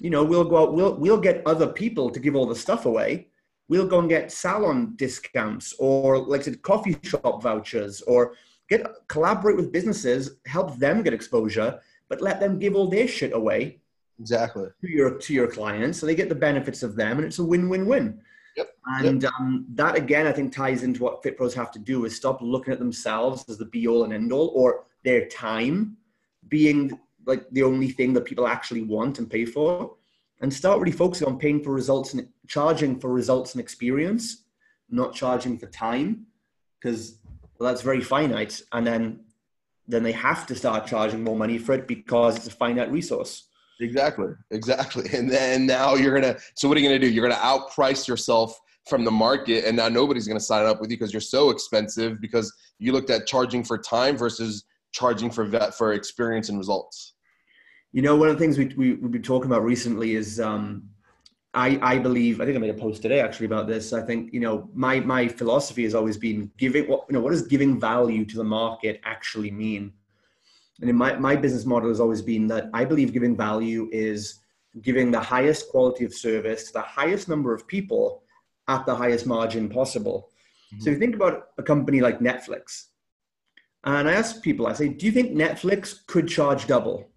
you know, we'll go out, we'll, we'll get other people to give all the stuff away. We'll go and get salon discounts or, like I said, coffee shop vouchers or get collaborate with businesses, help them get exposure, but let them give all their shit away exactly to your to your clients, so they get the benefits of them, and it's a win-win-win. Yep. And yep. Um, that again, I think ties into what Fit Pros have to do is stop looking at themselves as the be all and end all, or their time being like the only thing that people actually want and pay for, and start really focusing on paying for results and charging for results and experience, not charging for time, because well, that's very finite. And then then they have to start charging more money for it because it's a finite resource. Exactly, exactly. And then now you're gonna. So what are you gonna do? You're gonna outprice yourself from the market, and now nobody's gonna sign up with you because you're so expensive because you looked at charging for time versus charging for vet for experience and results. You know, one of the things we, we we've been talking about recently is um, I, I believe I think I made a post today actually about this. I think you know my my philosophy has always been giving what you know what does giving value to the market actually mean? And in my my business model has always been that I believe giving value is giving the highest quality of service to the highest number of people at the highest margin possible. Mm-hmm. So you think about a company like Netflix, and I ask people, I say, do you think Netflix could charge double?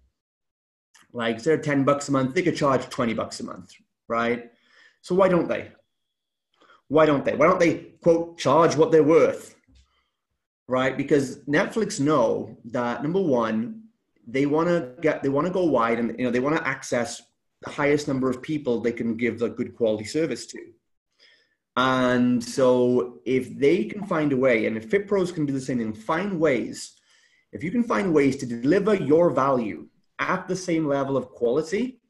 Like, they're 10 bucks a month, they could charge 20 bucks a month, right? So why don't they? Why don't they? Why don't they quote charge what they're worth? Right? Because Netflix know that number one, they want to get they want to go wide and you know they want to access the highest number of people they can give a good quality service to. And so if they can find a way, and if Fit Pros can do the same thing, find ways, if you can find ways to deliver your value at the same level of quality,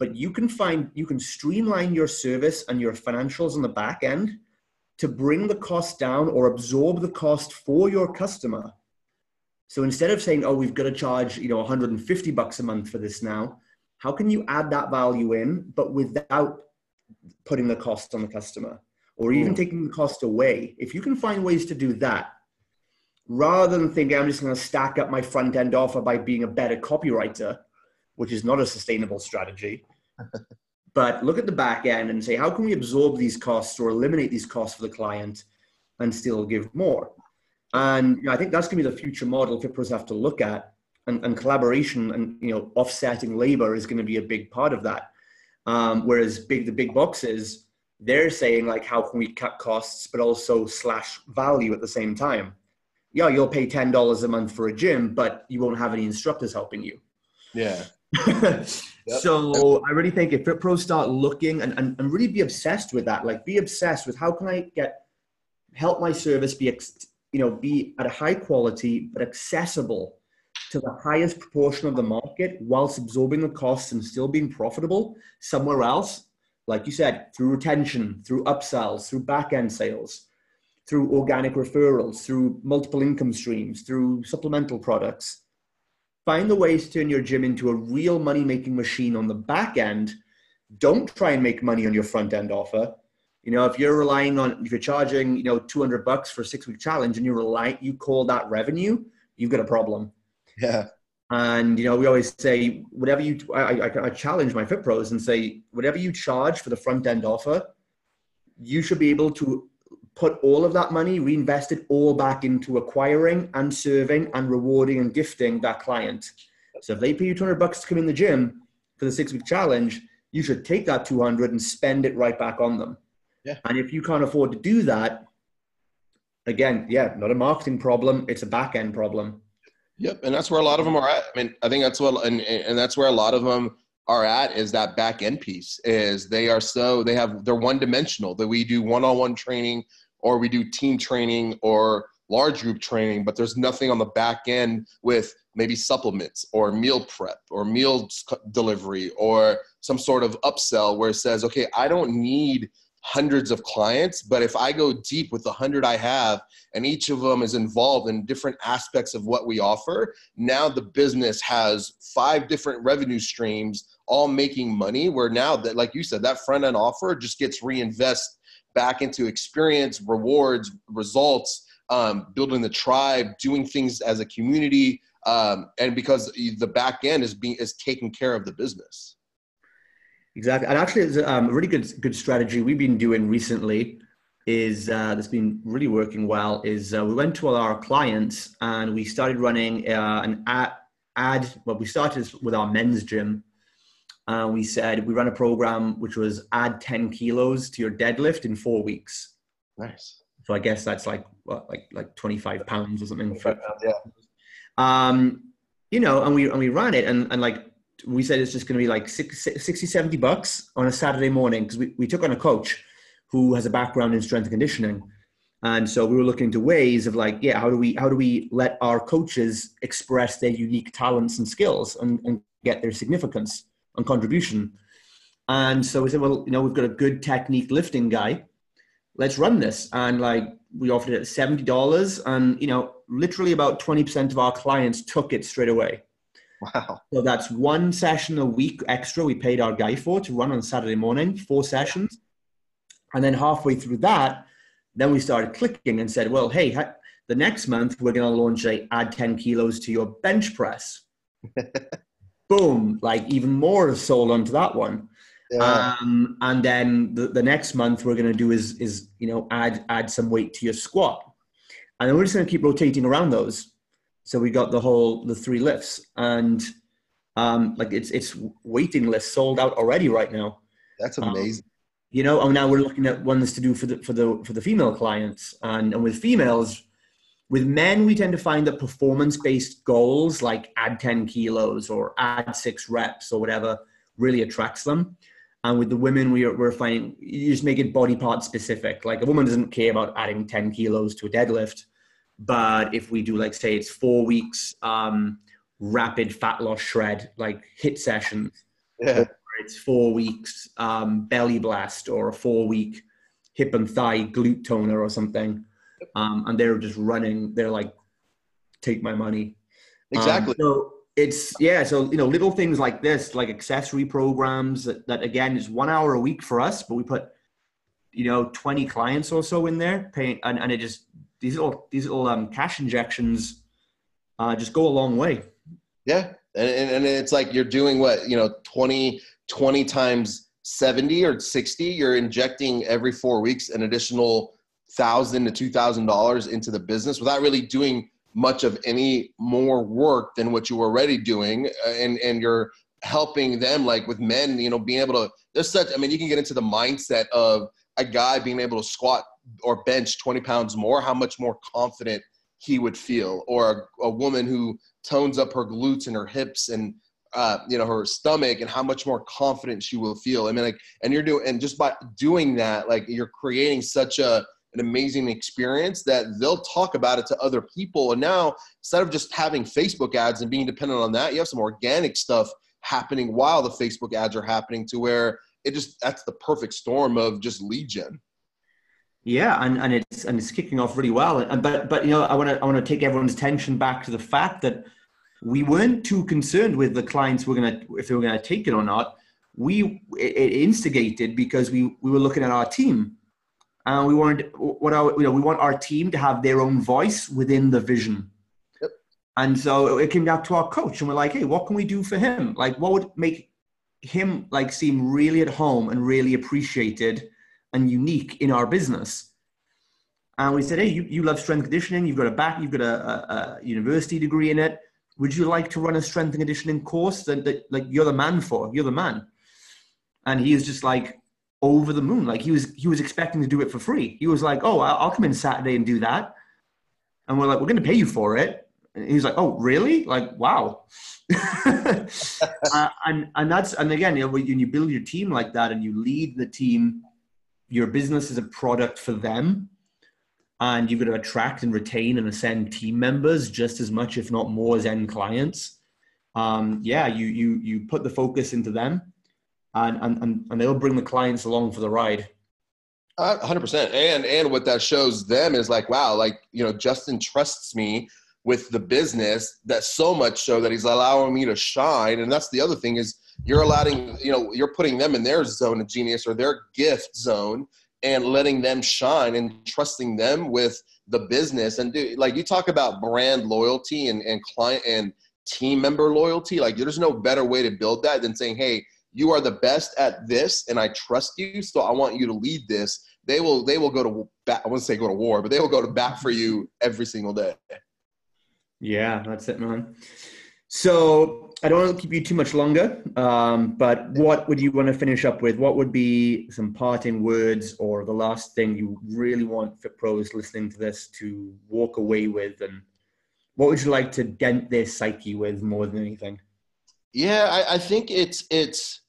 but you can find you can streamline your service and your financials on the back end to bring the cost down or absorb the cost for your customer so instead of saying oh we've got to charge you know 150 bucks a month for this now how can you add that value in but without putting the cost on the customer or even mm. taking the cost away if you can find ways to do that rather than thinking i'm just going to stack up my front end offer by being a better copywriter which is not a sustainable strategy. but look at the back end and say, how can we absorb these costs or eliminate these costs for the client and still give more? And you know, I think that's going to be the future model Fit Pros have to look at. And, and, collaboration and you know offsetting labor is going to be a big part of that. Um, whereas big the big boxes, they're saying like, how can we cut costs but also slash value at the same time? Yeah, you'll pay ten dollars a month for a gym, but you won't have any instructors helping you. Yeah. yep. So I really think if Fit Pros start looking and, and, and really be obsessed with that, like be obsessed with how can I get help my service be you know be at a high quality but accessible to the highest proportion of the market whilst absorbing the costs and still being profitable somewhere else like you said through retention through upsells through back end sales through organic referrals through multiple income streams through supplemental products find the ways to turn your gym into a real money making machine on the back end. Don't try and make money on your front end offer. You know, if you're relying on, if you're charging, you know, 200 bucks for a six week challenge and you rely, you call that revenue, you've got a problem. Yeah. And, you know, we always say, whatever you, I, I, I challenge my Fit Pros and say, whatever you charge for the front end offer, you should be able to put all of that money, reinvest it all back into acquiring and serving and rewarding and gifting that client. So if they pay you 200 bucks to come in the gym for the six week challenge, you should take that 200 and spend it right back on them. Yeah. And if you can't afford to do that, again, yeah, not a marketing problem, it's a back end problem. Yep, and that's where a lot of them are at. I mean, I think that's what, and and that's where a lot of them are at is that back end piece. Is they are so they have they're one dimensional. That we do one on one training or we do team training or large group training, but there's nothing on the back end with maybe supplements or meal prep or meal delivery or some sort of upsell where it says, okay, I don't need hundreds of clients, but if I go deep with the hundred I have and each of them is involved in different aspects of what we offer, now the business has five different revenue streams all making money where now that like you said that front end offer just gets reinvest back into experience rewards results um, building the tribe doing things as a community um, and because the back end is being is taking care of the business exactly and actually it's um, a really good good strategy we've been doing recently is uh, that's been really working well is uh, we went to all our clients and we started running uh, an ad, ad well we started with our men's gym uh, we said we ran a program which was add 10 kilos to your deadlift in four weeks. Nice. So I guess that's like what, like like 25 pounds or something. For, yeah. Um, you know, and we and we ran it, and and like we said, it's just going to be like 60, 70 bucks on a Saturday morning because we, we took on a coach who has a background in strength and conditioning. And so we were looking into ways of like, yeah, how do we how do we let our coaches express their unique talents and skills and, and get their significance? and contribution. And so we said, well, you know, we've got a good technique lifting guy. Let's run this. And like we offered it at $70 and, you know, literally about 20% of our clients took it straight away. Wow. So that's one session a week extra we paid our guy for to run on Saturday morning, four sessions. And then halfway through that, then we started clicking and said, well, hey, the next month we're going to launch a add 10 kilos to your bench press. boom, like even more sold onto that one. Yeah. Um, and then the, the next month we're going to do is, is, you know, add, add some weight to your squat. And then we're just going to keep rotating around those. So we got the whole, the three lifts and, um, like it's, it's waiting list sold out already right now. That's um, amazing. Um, you know, and now we're looking at ones to do for the, for the, for the female clients and, and with females, with men, we tend to find that performance based goals like add 10 kilos or add six reps or whatever really attracts them. And with the women, we are, we're finding you just make it body part specific. Like a woman doesn't care about adding 10 kilos to a deadlift. But if we do, like, say, it's four weeks um, rapid fat loss shred, like HIIT sessions, yeah. it's four weeks um, belly blast or a four week hip and thigh glute toner or something um, and they're just running. They're like, take my money. Exactly. Um, so it's yeah. So you know, little things like this, like accessory programs that, that again is one hour a week for us, but we put you know 20 clients or so in there paying and, and it just these little these little um, cash injections uh, just go a long way. Yeah. And, and it's like you're doing what you know 20 20 times 70 or 60 you're injecting every four weeks an additional thousand to two thousand dollars into the business without really doing much of any more work than what you were already doing. Uh, and and you're helping them like with men you know being able to there's such i mean you can get into the mindset of a guy being able to squat or bench 20 pounds more how much more confident he would feel or a, a woman who tones up her glutes and her hips and uh, you know her stomach and how much more confident she will feel i mean like and you're doing and just by doing that like you're creating such a an amazing experience that they'll talk about it to other people. And now, instead of just having Facebook ads and being dependent on that, you have some organic stuff happening while the Facebook ads are happening to where it just that's the perfect storm of just lead gen. Yeah, and, and it's and it's kicking off really well. And but but you know, I want to I want to take everyone's attention back to the fact that we weren't too concerned with the clients were gonna if they were gonna take it or not. We it instigated because we we were looking at our team and we wanted what our, you know we want our team to have their own voice within the vision. Yep. And so it came down to our coach, and we're like, hey, what can we do for him? Like, what would make him like seem really at home and really appreciated and unique in our business? And we said, hey, you, you love strength conditioning. You've got a back, you've got a, a, a university degree in it. Would you like to run a strength and conditioning course that, that like you're the man for? You're the man. And he is just like, over the moon. Like he was he was expecting to do it for free. He was like, "Oh, I'll come in Saturday and do that," and we're like, "We're going to pay you for it." And he's like, "Oh, really? Like, wow." uh, and and that's and again, you know, when you build your team like that and you lead the team, your business is a product for them. and you've got to attract and retain and ascend team members just as much, if not more, as end clients. Um, yeah, you you you put the focus into them, and and and they'll bring the clients along for the ride. Hundred percent, and and what that shows them is like, wow, like you know, Justin trusts me with the business that so much so that he's allowing me to shine. And that's the other thing is you're allowing, you know, you're putting them in their zone of genius or their gift zone and letting them shine and trusting them with the business. And do, like you talk about brand loyalty and, and client and team member loyalty, like there's no better way to build that than saying, Hey, you are the best at this and I trust you. So I want you to lead this. They will, they will go to bat. I wouldn't say go to war, but they will go to bat for you every single day. Yeah, that's it, man. So I don't want to keep you too much longer, um, but what would you want to finish up with? What would be some parting words or the last thing you really want Fit Pros listening to this to walk away with? And what would you like to dent their psyche with more than anything? Yeah, I, I think it's it's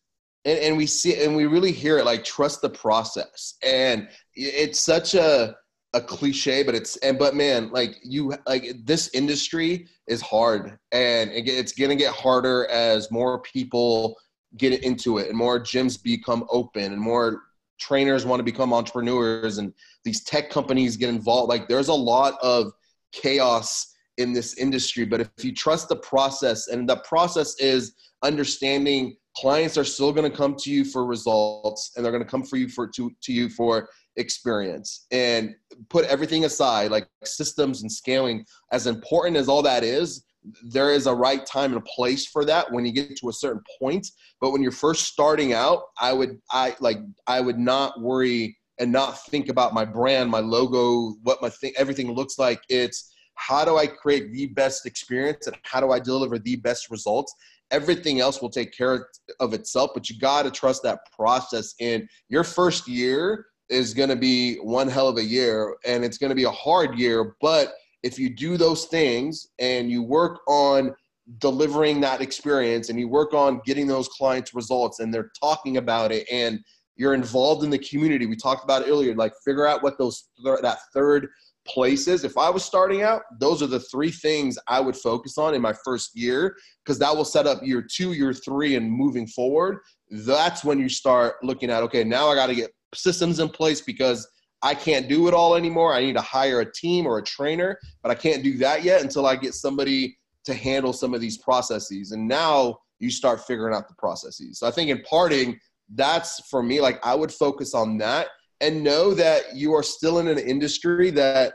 and, and we see and we really hear it like trust the process. And it's such a a cliche, but it's and but man, like you like this industry is hard, and it's gonna get harder as more people get into it, and more gyms become open, and more trainers want to become entrepreneurs, and these tech companies get involved. Like there's a lot of chaos in this industry, but if you trust the process, and the process is understanding clients are still going to come to you for results, and they're going to come for you for to to you for experience and put everything aside like systems and scaling as important as all that is there is a right time and a place for that when you get to a certain point. But when you're first starting out i would i like i would not worry and not think about my brand my logo what my thing everything looks like. It's how do i create the best experience and how do i deliver the best results? Everything else will take care of itself but you got to trust that process. In your first year is going to be one hell of a year and it's going to be a hard year. But if you do those things and you work on delivering that experience and you work on getting those clients results and they're talking about it and you're involved in the community, we talked about earlier, like figure out what those, that third places. If I was starting out, those are the three things I would focus on in my first year because that will set up year two, year three, and moving forward. That's when you start looking at okay, now I got to get systems in place because I can't do it all anymore. I need to hire a team or a trainer, but I can't do that yet until I get somebody to handle some of these processes. And now you start figuring out the processes. So I think in parting, that's for me, like I would focus on that and know that you are still in an industry that,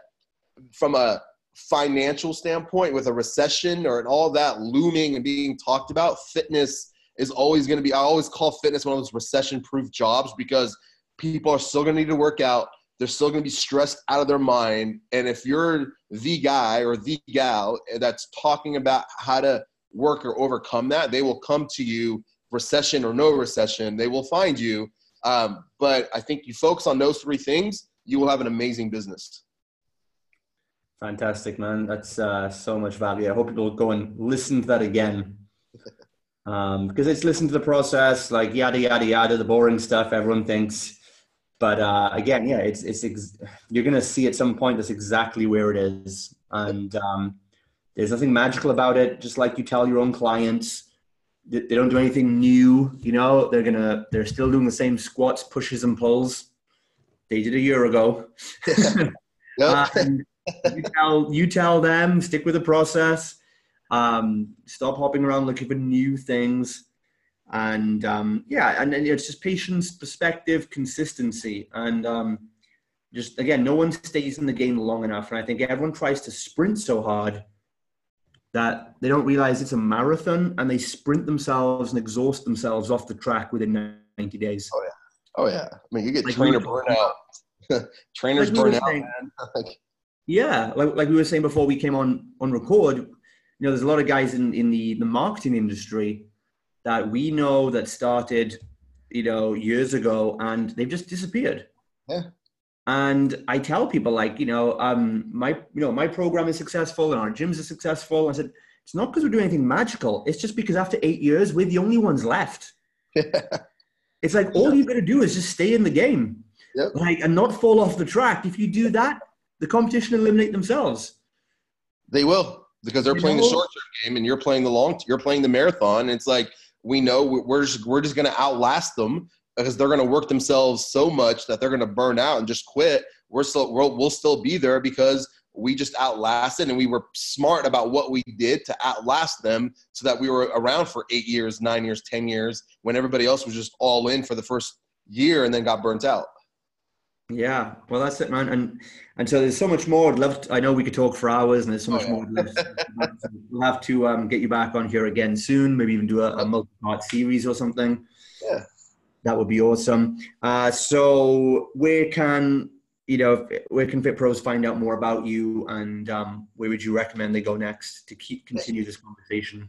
from a financial standpoint, with a recession or and all that looming and being talked about, fitness is always going to be, I always call fitness one of those recession proof jobs because people are still going to need to work out. They're still going to be stressed out of their mind. And if you're the guy or the gal that's talking about how to work or overcome that, they will come to you, recession or no recession, they will find you. Um, but I think you focus on those three things, you will have an amazing business. Fantastic, man. That's uh, so much value. I hope people go and listen to that again. Um, because it's listen to the process, like yada, yada, yada, the boring stuff everyone thinks but uh, again, yeah, it's it's ex- you're gonna see at some point that's exactly where it is, and um, there's nothing magical about it. Just like you tell your own clients, they, they don't do anything new. You know, they're gonna they're still doing the same squats, pushes, and pulls they did a year ago. you tell you tell them stick with the process. Um, stop hopping around looking for new things and um, yeah, and, and, it's just patience, perspective, consistency, and um, just again, no one stays in the game long enough, and I think everyone tries to sprint so hard that they don't realize it's a marathon, and they sprint themselves and exhaust themselves off the track within ninety days. Oh yeah, oh yeah. I mean, you get like trainer burnout. Trainers like burn out, saying, man. yeah, like like we were saying before we came on on record. You know, there's a lot of guys in in the the marketing industry that we know that started, you know, years ago and they've just disappeared. Yeah. And I tell people like, you know, um, my, you know, my program is successful and our gyms are successful. I said, it's not because we're doing anything magical. It's just because after eight years, we're the only ones left. it's like all you've got to do is just stay in the game, yep. like, and not fall off the track. If you do that, the competition eliminate themselves. They will because they're You playing the short term game and you're playing the long. You're playing the marathon. It's like we know we- we're just we're just going to outlast them because they're going to work themselves so much that they're going to burn out and just quit. We're still we'll, we'll still be there because we just outlasted and we were smart about what we did to outlast them so that we were around for eight years, nine years, ten years when everybody else was just all in for the first year and then got burnt out. Yeah, well, that's it, man. And and so there's so much more. I'd love. To, I know we could talk for hours, and there's so Oh, much yeah. more. I'd we'll have to um, get you back on here again soon. Maybe even do a, a multi-part series or something. Yeah. that would be awesome. Uh, so where can you know where can Fit Pros find out more about you, and um, where would you recommend they go next to keep continue this conversation?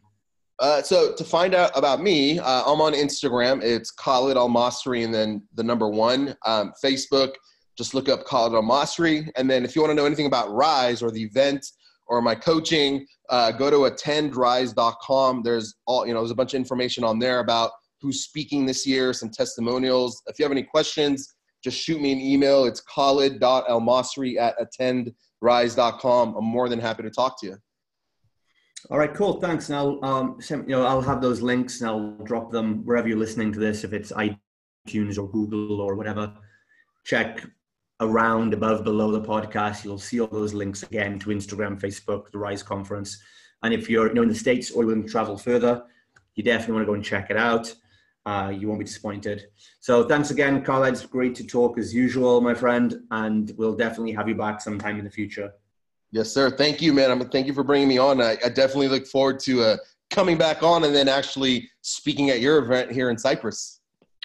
Uh, so to find out about me, uh, I'm on Instagram. It's Khalid Al Masri and then the number one. Um, Facebook, just look up Khalid Al Masri. And then if you want to know anything about Rise or the event or my coaching, uh, go to attendrise.com. There's all you know. There's a bunch of information on there about who's speaking this year, some testimonials. If you have any questions, just shoot me an email. It's khalid.almasri at attendrise.com. I'm more than happy to talk to you. All right, cool. Thanks. And I'll um, you know I'll have those links and I'll drop them wherever you're listening to this. If it's iTunes or Google or whatever, check around above below the podcast. You'll see all those links again to Instagram, Facebook, the Rise Conference. And if you're you know in the states or you're willing to travel further, you definitely want to go and check it out. Uh, you won't be disappointed. So thanks again, Khaled. It's great to talk as usual, my friend, and we'll definitely have you back sometime in the future. Yes, sir. Thank you, man. I'm, thank you for bringing me on. I, I definitely look forward to uh, coming back on and then actually speaking at your event here in Cyprus.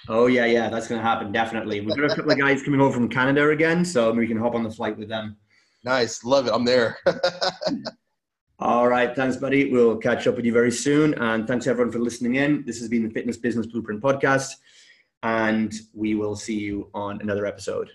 Oh yeah, yeah, that's going to happen definitely. We've got a couple of guys coming over from Canada again, so we can hop on the flight with them. Nice. Love it. I'm there. All right, thanks, buddy. We'll catch up with you very soon, and thanks everyone for listening in. This has been the Fitness Business Blueprint podcast, and we will see you on another episode.